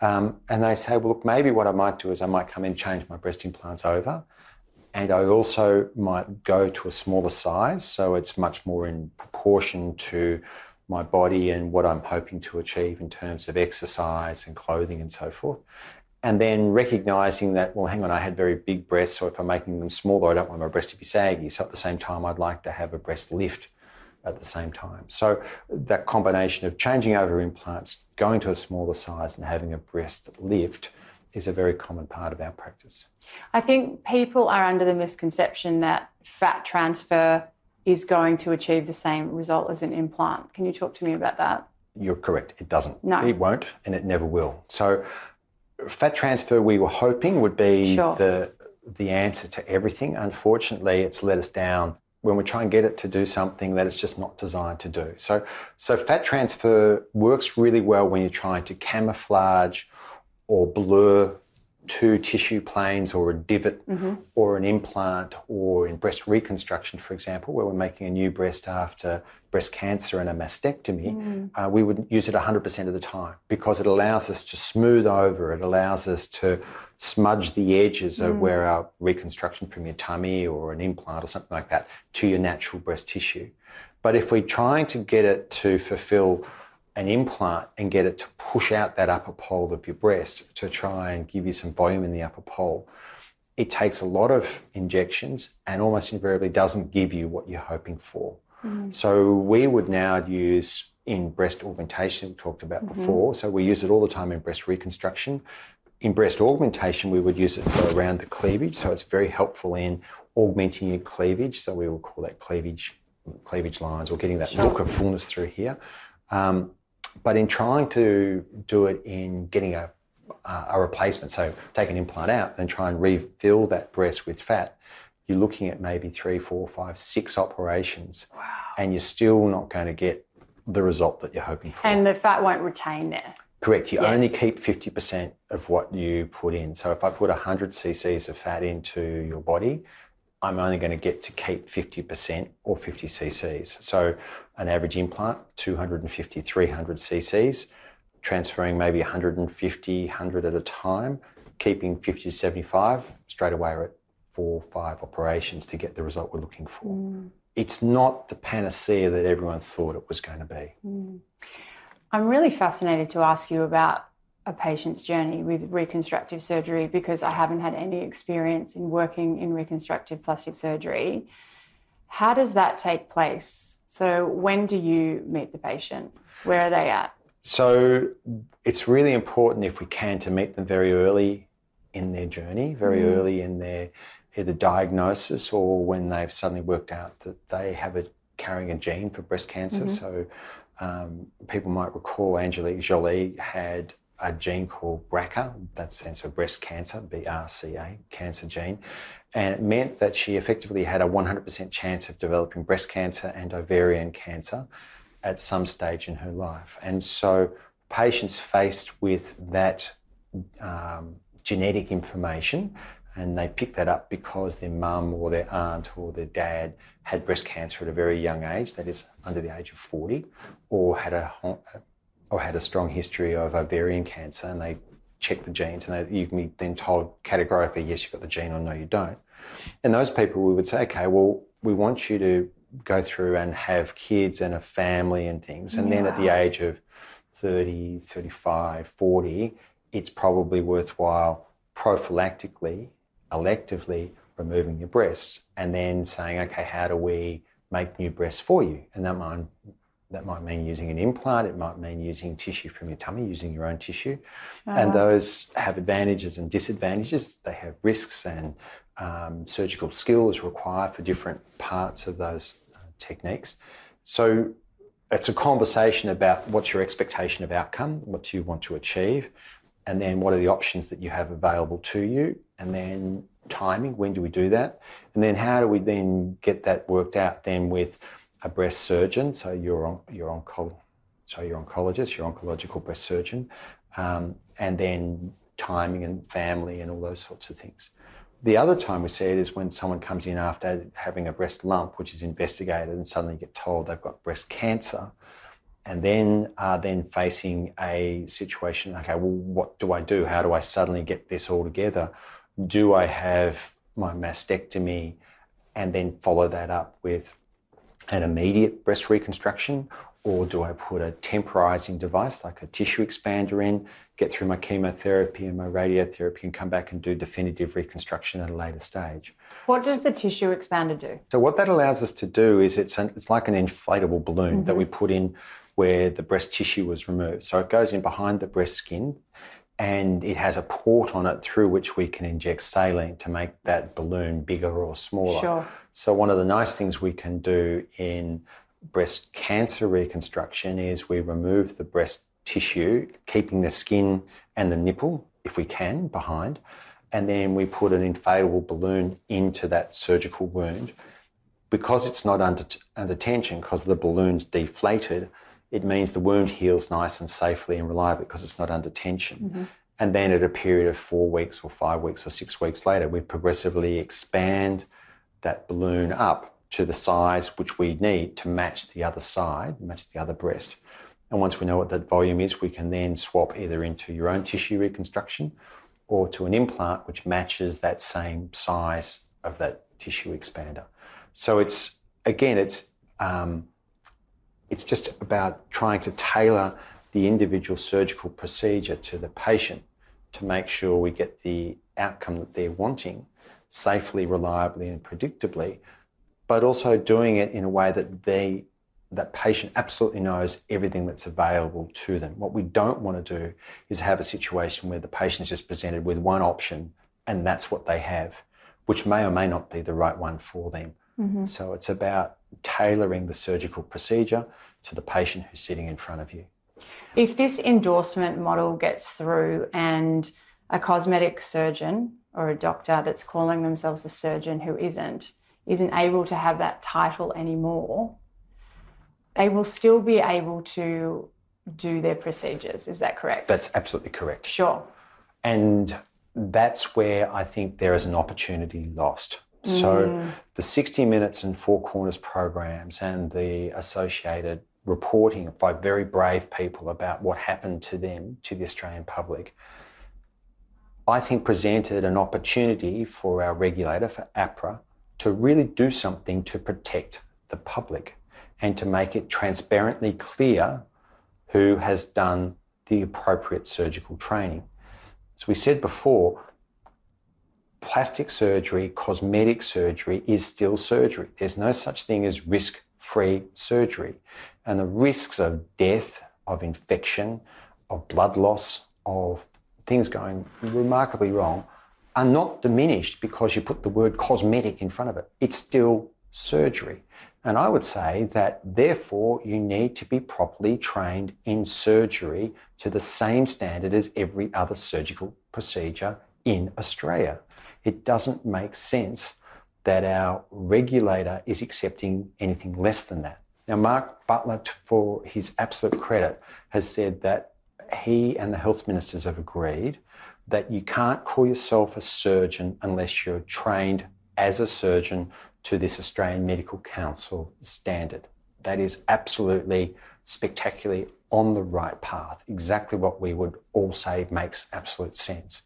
Um, and they say, well, look, maybe what I might do is I might come in and change my breast implants over. And I also might go to a smaller size, so it's much more in proportion to my body and what I'm hoping to achieve in terms of exercise and clothing and so forth. And then recognizing that, well, hang on, I had very big breasts, so if I'm making them smaller, I don't want my breast to be saggy. So at the same time, I'd like to have a breast lift at the same time. So that combination of changing over implants, going to a smaller size, and having a breast lift is a very common part of our practice. I think people are under the misconception that fat transfer is going to achieve the same result as an implant. Can you talk to me about that? You're correct. It doesn't. No. It won't, and it never will. So, fat transfer, we were hoping would be Sure. the the answer to everything. Unfortunately, it's let us down when we try and get it to do something that it's just not designed to do. So, so fat transfer works really well when you're trying to camouflage or blur two tissue planes or a divot mm-hmm. or an implant or in breast reconstruction, for example, where we're making a new breast after breast cancer and a mastectomy, mm. uh, we would use it 100% of the time because it allows us to smooth over, it allows us to smudge the edges of mm. where our reconstruction from your tummy or an implant or something like that to your natural breast tissue. But if we're trying to get it to fulfill an implant and get it to push out that upper pole of your breast to try and give you some volume in the upper pole, it takes a lot of injections and almost invariably doesn't give you what you're hoping for. So we would now use in breast augmentation we talked about before. So we use it all the time in breast reconstruction. In breast augmentation, we would use it for around the cleavage. So it's very helpful in augmenting your cleavage. So we will call that cleavage cleavage lines or getting that look of fullness through here. Um, but in trying to do it in getting a, a replacement, so take an implant out and try and refill that breast with fat, you're looking at maybe three, four, five, six operations, and you're still not going to get the result that you're hoping for. And the fat won't retain there. Correct. You Yeah. only keep 50% of what you put in. So if I put 100 cc's of fat into your body, I'm only going to get to keep 50% or 50 cc's. So an average implant, 250, 300 cc's, transferring maybe 150, 100 at a time, keeping 50 to 75, straight away at four, five operations to get the result we're looking for. Mm. It's not the panacea that everyone thought it was going to be. Mm. I'm really fascinated to ask you about a patient's journey with reconstructive surgery because I haven't had any experience in working in reconstructive plastic surgery. How does that take place? So, when do you meet the patient? Where are they at? So it's really important if we can to meet them very early in their journey, very early in their either diagnosis or when they've suddenly worked out that they have a carrying a gene for breast cancer. So um, people might recall Angelina Jolie had a gene called BRCA, that stands for breast cancer, B-R-C-A, cancer gene, and it meant that she effectively had a 100% chance of developing breast cancer and ovarian cancer at some stage in her life. And so patients faced with that um, genetic information and they pick that up because their mum or their aunt or their dad had breast cancer at a very young age, that is under the age of 40, or had a or had a strong history of ovarian cancer, and they check the genes, and they, you can be then told categorically, yes, you've got the gene, or no, you don't. And those people, we would say, okay, well, we want you to go through and have kids and a family and things, and then at the age of 30, 35, 40, it's probably worthwhile prophylactically, electively removing your breasts and then saying, okay, how do we make new breasts for you? And that might, that might mean using an implant, it might mean using tissue from your tummy, using your own tissue. And those have advantages and disadvantages. They have risks and um, surgical skill is required for different parts of those uh, techniques. So it's a conversation about what's your expectation of outcome, what do you want to achieve, and then what are the options that you have available to you, and then timing, when do we do that, and then how do we then get that worked out then with a breast surgeon, so your your onco, so your oncologist, your oncological breast surgeon, um, and then timing and family and all those sorts of things. The other time we see it is when someone comes in after having a breast lump, which is investigated, and suddenly get told they've got breast cancer, and then are then facing a situation. Okay, well, what do I do? How do I suddenly get this all together? Do I have my mastectomy and then follow that up with an immediate breast reconstruction, or do I put a temporizing device like a tissue expander in, get through my chemotherapy and my radiotherapy, and come back and do definitive reconstruction at a later stage? What does the tissue expander do? So what that allows us to do is it's an, it's like an inflatable balloon mm-hmm. that we put in where the breast tissue was removed. So it goes in behind the breast skin and it has a port on it through which we can inject saline to make that balloon bigger or smaller. Sure. So one of the nice things we can do in breast cancer reconstruction is we remove the breast tissue, keeping the skin and the nipple, if we can, behind, and then we put an inflatable balloon into that surgical wound. Because it's not under, under tension, because the balloon's deflated, it means the wound heals nice and safely and reliably because it's not under tension. Mm-hmm. And then at a period of four weeks or five weeks or six weeks later, we progressively expand that balloon up to the size which we need to match the other side, match the other breast. And once we know what that volume is, we can then swap either into your own tissue reconstruction or to an implant which matches that same size of that tissue expander. So it's again, it's um, it's just about trying to tailor the individual surgical procedure to the patient to make sure we get the outcome that they're wanting safely, reliably, and predictably, but also doing it in a way that they that patient absolutely knows everything that's available to them. What we don't want to do is have a situation where the patient is just presented with one option and that's what they have, which may or may not be the right one for them. Mm-hmm. So it's about tailoring the surgical procedure to the patient who's sitting in front of you. If this endorsement model gets through and a cosmetic surgeon or a doctor that's calling themselves a surgeon who isn't, isn't able to have that title anymore, they will still be able to do their procedures. Is that correct? That's absolutely correct. Sure. And that's where I think there is an opportunity lost. So mm. the 60 Minutes and Four Corners programs and the associated reporting by very brave people about what happened to them, to the Australian public, I think presented an opportunity for our regulator, for AHPRA, to really do something to protect the public and to make it transparently clear who has done the appropriate surgical training. As we said before, plastic surgery, cosmetic surgery is still surgery. There's no such thing as risk free surgery. And the risks of death, of infection, of blood loss, of things going remarkably wrong are not diminished because you put the word cosmetic in front of it. It's still surgery. And I would say that therefore you need to be properly trained in surgery to the same standard as every other surgical procedure in Australia it doesn't make sense that our regulator is accepting anything less than that. Now, Mark Butler, for his absolute credit, has said that he and the health ministers have agreed that you can't call yourself a surgeon unless you're trained as a surgeon to this Australian Medical Council standard. That is absolutely spectacularly on the right path, exactly what we would all say makes absolute sense.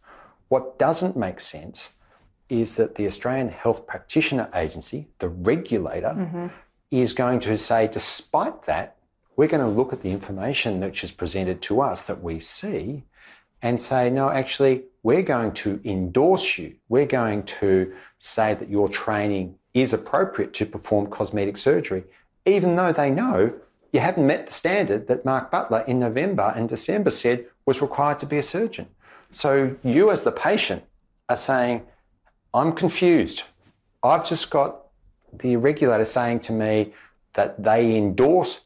What doesn't make sense is that the Australian Health Practitioner Agency, the regulator, mm-hmm. is going to say, despite that, we're going to look at the information which is presented to us that we see and say, no, actually, we're going to endorse you. We're going to say that your training is appropriate to perform cosmetic surgery, even though they know you haven't met the standard that Mark Butler in November and December said was required to be a surgeon. So you, as the patient, are saying, I'm confused. I've just got the regulator saying to me that they endorse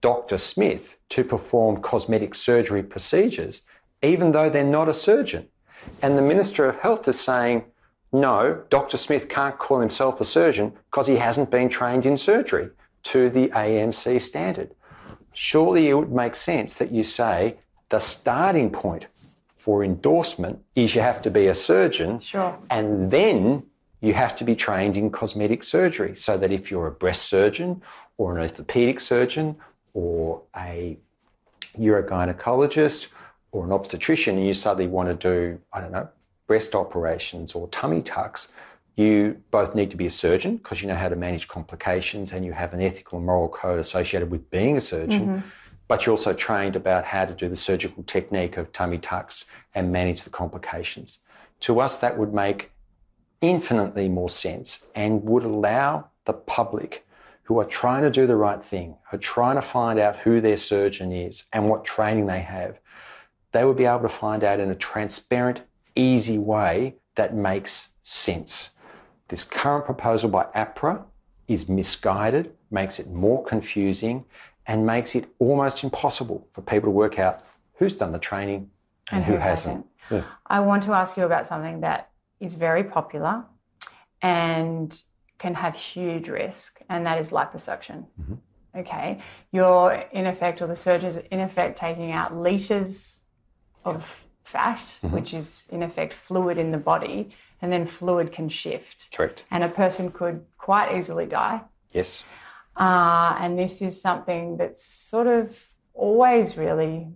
Dr. Smith to perform cosmetic surgery procedures, even though they're not a surgeon. And the Minister of Health is saying, no, Dr. Smith can't call himself a surgeon because he hasn't been trained in surgery to the AMC standard. Surely it would make sense that you say the starting point for endorsement is you have to be a surgeon Sure. and then you have to be trained in cosmetic surgery so that if you're a breast surgeon or an orthopedic surgeon or a urogynecologist or an obstetrician and you suddenly want to do, I don't know, breast operations or tummy tucks, you both need to be a surgeon because you know how to manage complications and you have an ethical and moral code associated with being a surgeon. Mm-hmm. But you're also trained about how to do the surgical technique of tummy tucks and manage the complications. To us, that would make infinitely more sense and would allow the public who are trying to do the right thing, who are trying to find out who their surgeon is and what training they have, they would be able to find out in a transparent, easy way that makes sense. This current proposal by AHPRA is misguided, makes it more confusing, and makes it almost impossible for people to work out who's done the training and, who, hasn't. Yeah. I want to ask you about something that is very popular and can have huge risk, and that is liposuction. Okay, you're in effect, or the surgeons in effect taking out liters of fat, which is in effect fluid in the body, and then fluid can shift, Correct. and a person could quite easily die. Yes. Uh, and this is something that's sort of always really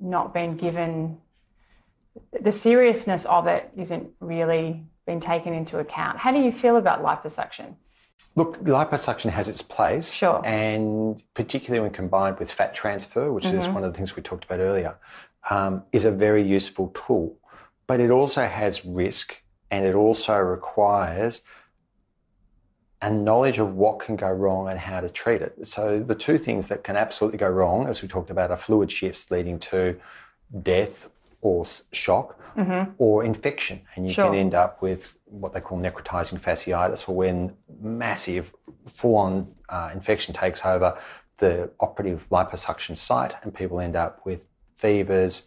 not been given the seriousness of it isn't really been taken into account. How do you feel about liposuction? Look, liposuction has its place. Sure. And particularly when combined with fat transfer, which is one of the things we talked about earlier, um, is a very useful tool. But it also has risk and it also requires a knowledge of what can go wrong and how to treat it. So the two things that can absolutely go wrong, as we talked about, are fluid shifts leading to death or shock or infection. And you Sure. can end up with what they call necrotizing fasciitis, or when massive full on uh, infection takes over the operative liposuction site, and people end up with fevers,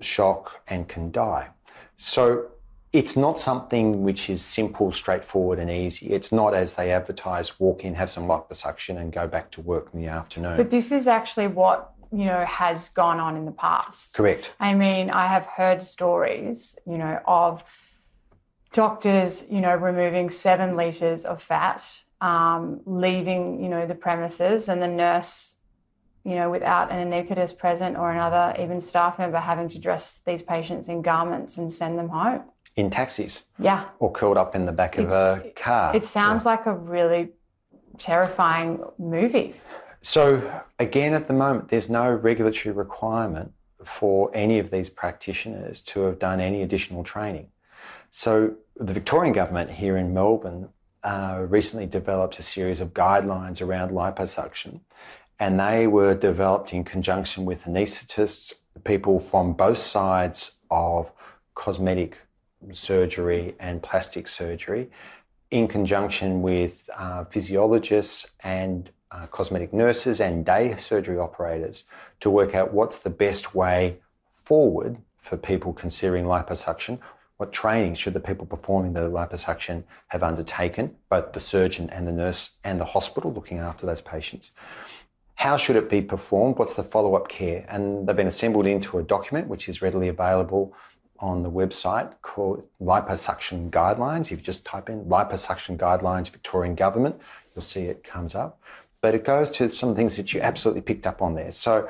shock, and can die. So it's not something which is simple, straightforward, and easy. It's not as they advertise walk in, have some liposuction, and go back to work in the afternoon. But this is actually what, you know, has gone on in the past. Correct. I mean, I have heard stories, you know, of doctors, you know, removing seven liters of fat, um, leaving, you know, the premises, and the nurse, you know, without an anaesthetist present or another even staff member having to dress these patients in garments and send them home. In taxis Yeah, or curled up in the back of a car. it sounds like a really terrifying movie. So, again, at the moment, there's no regulatory requirement for any of these practitioners to have done any additional training. So, the Victorian government here in Melbourne uh, recently developed a series of guidelines around liposuction, and they were developed in conjunction with anaesthetists, people from both sides of cosmetic surgery and plastic surgery, in conjunction with uh, physiologists and uh, cosmetic nurses and day surgery operators to work out what's the best way forward for people considering liposuction. What training should the people performing the liposuction have undertaken, both the surgeon and the nurse and the hospital looking after those patients? How should it be performed? What's the follow up care? And they've been assembled into a document which is readily available on the website called Liposuction Guidelines. If you just type in Liposuction Guidelines Victorian Government, you'll see it comes up. But it goes to some things that you absolutely picked up on there. So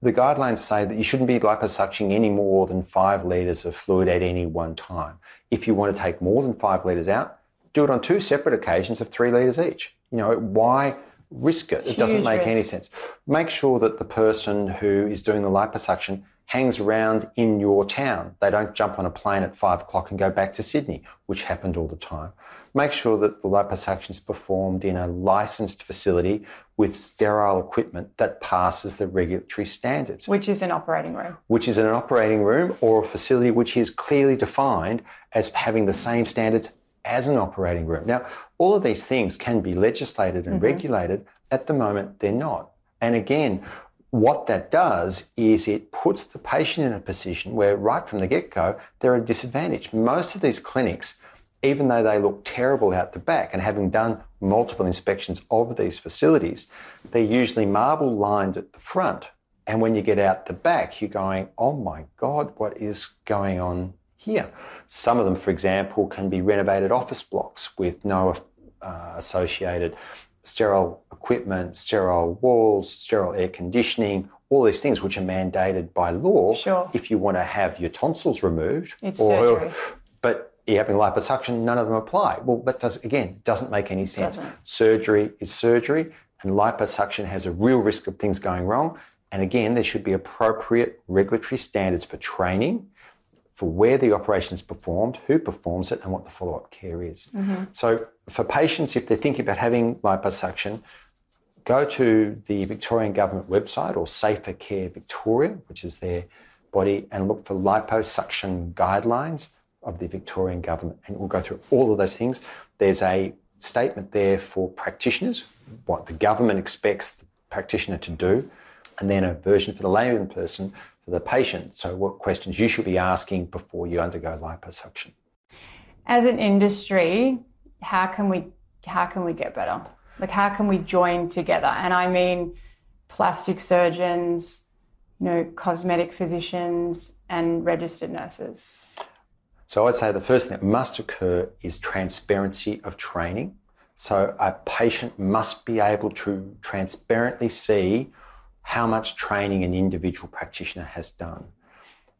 the guidelines say that you shouldn't be liposuctioning any more than five litres of fluid at any one time. If you want to take more than five litres out, do it on two separate occasions of three litres each. You know, why risk it? It doesn't Huge make any sense. Make sure that the person who is doing the liposuction hangs around in your town. They don't jump on a plane at five o'clock and go back to Sydney, which happened all the time. Make sure that the liposuction is performed in a licensed facility with sterile equipment that passes the regulatory standards which is an operating room. which is in an operating room or a facility which is clearly defined as having the same standards as an operating room. Now, all of these things can be legislated and mm-hmm. regulated. At the moment, they're not. And again, what that does is it puts the patient in a position where, right from the get go, they're at a disadvantage. Most of these clinics, even though they look terrible out the back, and having done multiple inspections of these facilities, they're usually marble lined at the front And when you get out the back, you're going, oh my God, what is going on here? Some of them, for example, can be renovated office blocks with no uh, associated sterile equipment, sterile walls, sterile air conditioning, all these things which are mandated by law Sure. if you want to have your tonsils removed. It's surgery. You're having liposuction, none of them apply. Well, that does, again, doesn't make any sense. Doesn't. Surgery is surgery, and liposuction has a real risk of things going wrong. And again, there should be appropriate regulatory standards for training, for where the operation is performed, who performs it, and what the follow up care is. Mm-hmm. So, for patients, if they're thinking about having liposuction, go to the Victorian Government website or Safer Care Victoria, which is their body, and look for liposuction guidelines of the Victorian Government. And we'll go through all of those things. There's a statement there for practitioners, what the government expects the practitioner to do, and then a version for the layman person, for the patient. So, what questions you should be asking before you undergo liposuction. As an industry, how can we how can we get better? Like how can we join together? And I mean plastic surgeons, you know, cosmetic physicians and registered nurses. So I'd say the first thing that must occur is transparency of training. So a patient must be able to transparently see how much training an individual practitioner has done.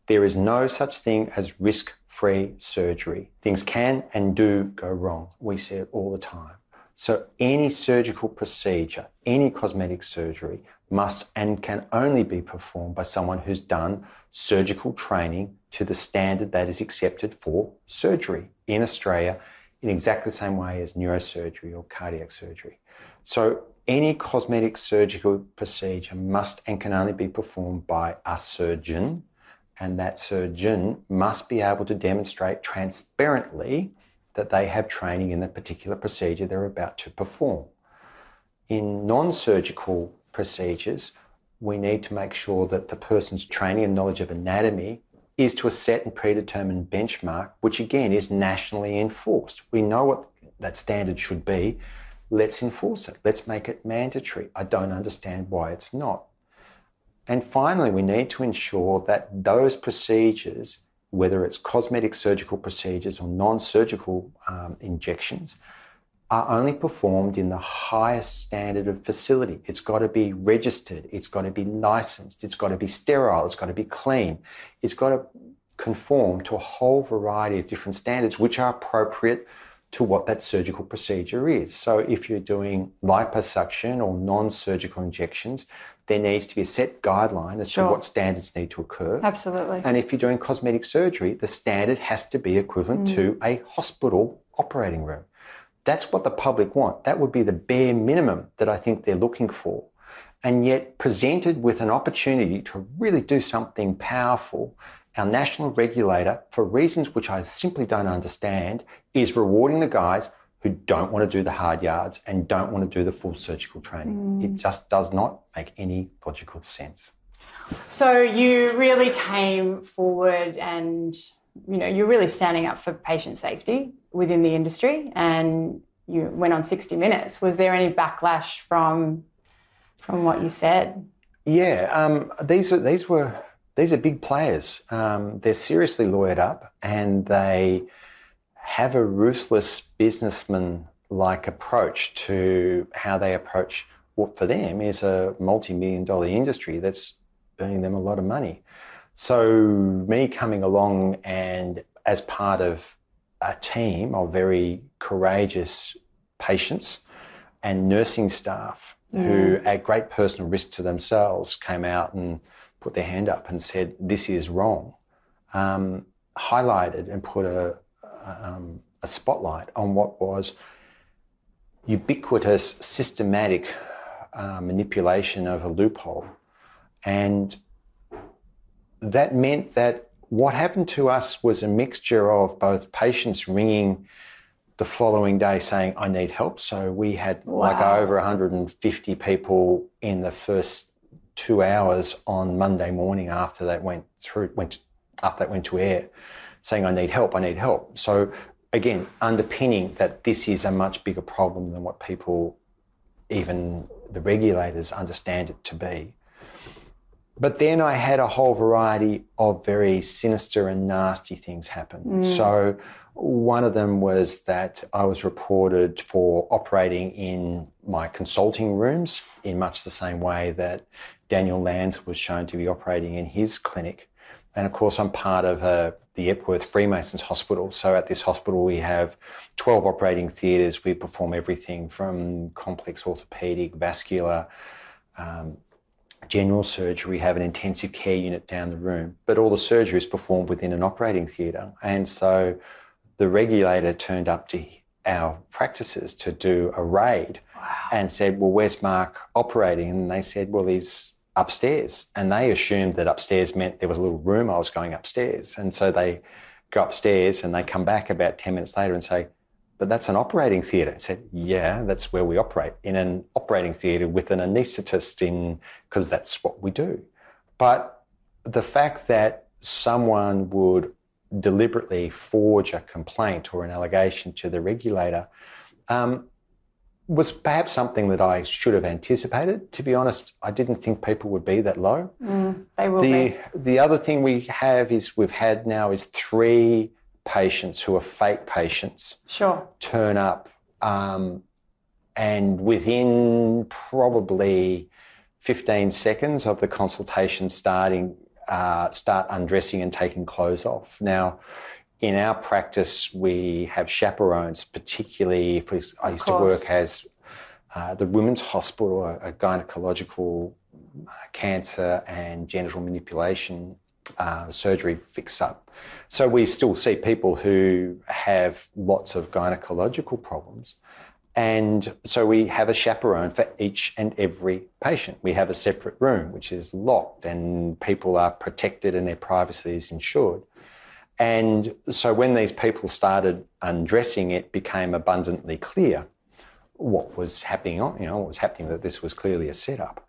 There is no such thing as risk free surgery. Things can and do go wrong. We see it all the time. So any surgical procedure, any cosmetic surgery must and can only be performed by someone who's done surgical training to the standard that is accepted for surgery in Australia in exactly the same way as neurosurgery or cardiac surgery. So any cosmetic surgical procedure must and can only be performed by a surgeon and that surgeon must be able to demonstrate transparently that they have training in the particular procedure they're about to perform. In non surgical procedures, we need to make sure that the person's training and knowledge of anatomy is to a set and predetermined benchmark, which again is nationally enforced. We know what that standard should be. Let's enforce it. Let's make it mandatory. I don't understand why it's not. And finally, we need to ensure that those procedures, whether it's cosmetic surgical procedures or non surgical um, injections, are only performed in the highest standard of facility. It's got to be registered, it's got to be licensed, it's got to be sterile, it's got to be clean, it's got to conform to a whole variety of different standards which are appropriate to what that surgical procedure is. So if you're doing liposuction or non-surgical injections, there needs to be a set guideline as Sure. to what standards need to occur. Absolutely. And if you're doing cosmetic surgery, the standard has to be equivalent to mm. a hospital operating room. That's what the public want. That would be the bare minimum that I think they're looking for. And yet, presented with an opportunity to really do something powerful, our national regulator, for reasons which I simply don't understand, is rewarding the guys who don't want to do the hard yards and don't want to do the full surgical training. Mm. It just does not make any logical sense. So you really came forward and you know you're really standing up for patient safety within the industry and you went on 60 minutes was there any backlash from from what you said Yeah, um, these are these were these are big players. Um, they're seriously lawyered up, and they have a ruthless businessman-like approach to how they approach what for them is a multi-million dollar industry that's earning them a lot of money. So me coming along and as part of a team of very courageous patients and nursing staff who, at great personal risk to themselves, came out and put their hand up and said, This is wrong, um, highlighted and put a, um, a spotlight on what was ubiquitous, systematic uh, manipulation of a loophole. And that meant that what happened to us was a mixture of both patients ringing the following day saying, I need help. So we had like over 150 people in the first two hours on Monday morning after that went through, went after that went to air, saying, I need help, I need help. So again, underpinning that this is a much bigger problem than what people, even the regulators, understand it to be. But then I had a whole variety of very sinister and nasty things happen. Mm. So one of them was that I was reported for operating in my consulting rooms in much the same way that Daniel Lanzer was shown to be operating in his clinic. And of course, I'm part of uh, the Epworth Freemasons Hospital. So at this hospital, we have 12 operating theatres. We perform everything from complex orthopaedic, vascular, um, general surgery. Have an intensive care unit down the room, but all the surgery is performed within an operating theatre. And so the regulator turned up to our practices to do a raid Wow. and said, Well, where's Mark operating? And they said, Well, he's upstairs. And they assumed that upstairs meant there was a little room I was going upstairs. And so they go upstairs and they come back about 10 minutes later and say, But that's an operating theatre. I said, Yeah, that's where we operate in an operating theatre with an anaesthetist in because that's what we do. But the fact that someone would deliberately forge a complaint or an allegation to the regulator um, was perhaps something that I should have anticipated. To be honest, I didn't think people would be that low. Mm, they will The be. the other thing we have is we've had now is three patients who are fake patients Sure. turn up, um, and within probably 15 seconds of the consultation starting, uh, start undressing and taking clothes off. Now, in our practice, we have chaperones, particularly if we, I used to work as uh, the Women's Hospital, a, a gynecological uh, cancer and genital manipulation uh, surgery fix up. So we still see people who have lots of gynecological problems. And so we have a chaperone for each and every patient. We have a separate room which is locked and people are protected and their privacy is ensured. And so when these people started undressing, it became abundantly clear what was happening you know, what was happening, that this was clearly a setup.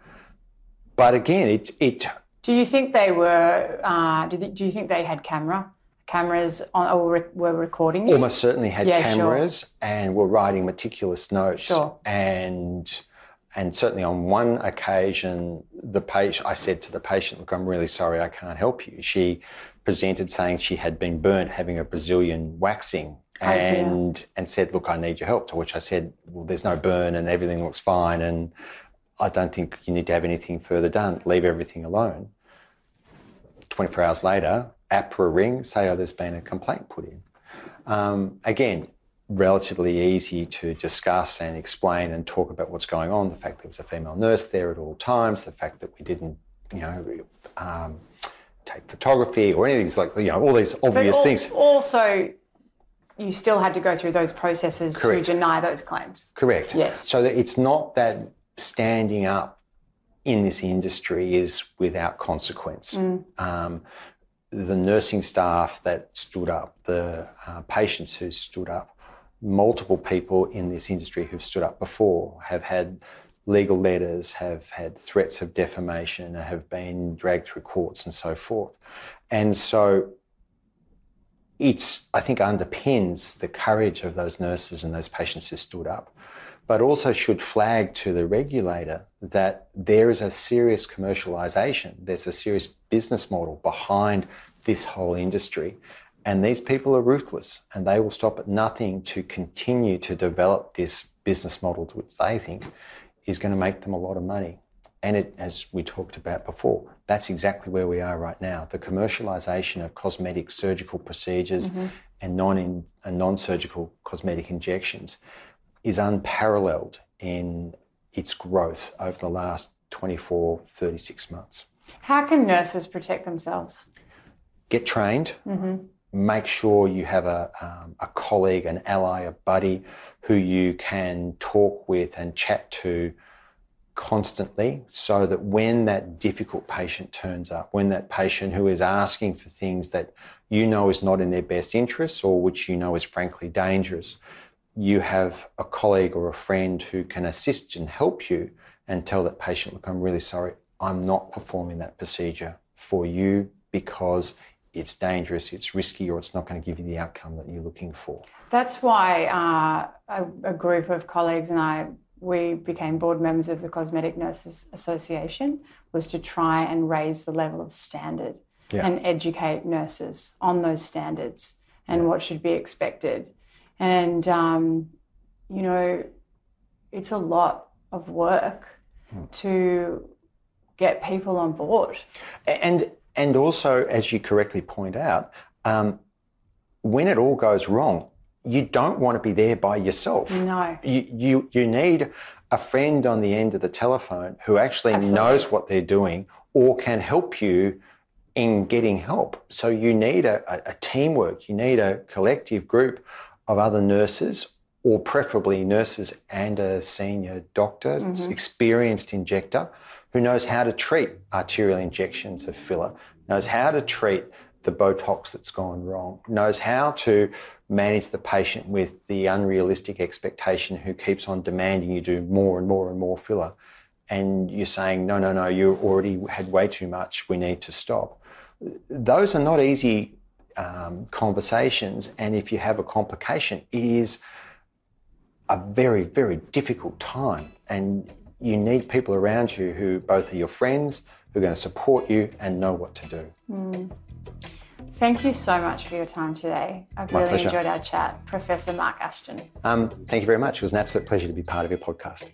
But again, it, it Do you think they were? Uh, do, do you think they had camera cameras on or were, were recording you? almost certainly had Yeah, sure. cameras and were writing meticulous notes. Sure. And and certainly on one occasion, the patient, I said to the patient, "Look, I'm really sorry, I can't help you." She presented saying she had been burnt having a Brazilian waxing. Oh. And and said, look, I need your help. To which I said, well, there's no burn and everything looks fine, and I don't think you need to have anything further done. Leave everything alone. 24 hours later, AHPRA ring, say, oh, there's been a complaint put in. Um, again, relatively easy to discuss and explain and talk about what's going on. The fact there was a female nurse there at all times, the fact that we didn't, you know, um, take photography or anything. It's like, you know, all these obvious al- things. Also, you still had to go through those processes Correct. to deny those claims. Correct. Yes. So that it's not that standing up in this industry is without consequence. Mm. Um, the nursing staff that stood up, the uh, patients who stood up, multiple people in this industry who've stood up before have had legal letters, have had threats of defamation, have been dragged through courts and so forth. And so it's, I think, underpins the courage of those nurses and those patients who stood up, but also should flag to the regulator that there is a serious commercialisation, there's a serious business model behind this whole industry. And these people are ruthless and they will stop at nothing to continue to develop this business model, which they think is going to make them a lot of money. And it, as we talked about before, that's exactly where we are right now. The commercialization of cosmetic surgical procedures mm-hmm. and non and non-surgical cosmetic injections is unparalleled in its growth over the last 24, 36 months. How can nurses protect themselves? Get trained. hmm Make sure you have a, um, a colleague, an ally, a buddy who you can talk with and chat to constantly so that when that difficult patient turns up, when that patient who is asking for things that you know is not in their best interests or which you know is frankly dangerous, you have a colleague or a friend who can assist and help you and tell that patient, look, I'm really sorry, I'm not performing that procedure for you because it's dangerous, it's risky, or it's not going to give you the outcome that you're looking for. That's why uh, a, a group of colleagues and I we became board members of the Cosmetic Nurses Association was to try and raise the level of standard Yeah. and educate nurses on those standards and what should be expected. And, um, you know, it's a lot of work Hmm. to get people on board. And and also, as you correctly point out, um, when it all goes wrong, you don't want to be there by yourself. No. You, you you need a friend on the end of the telephone who actually Absolutely. knows what they're doing or can help you in getting help. So you need a, a, a teamwork. You need a collective group of other nurses, or preferably nurses and a senior doctor, mm-hmm. experienced injector, who knows how to treat arterial injections of filler, knows how to treat the Botox that's gone wrong, knows how to manage the patient with the unrealistic expectation who keeps on demanding you do more and more and more filler. And you're saying, no, no, no, you already had way too much, we need to stop. Those are not easy um, conversations. And if you have a complication, it is a very, very difficult time. And you need people around you who both are your friends, who are going to support you and know what to do. Thank you so much for your time today. I've My really pleasure. enjoyed our chat. Professor Mark Ashton. Um, thank you very much. It was an absolute pleasure to be part of your podcast.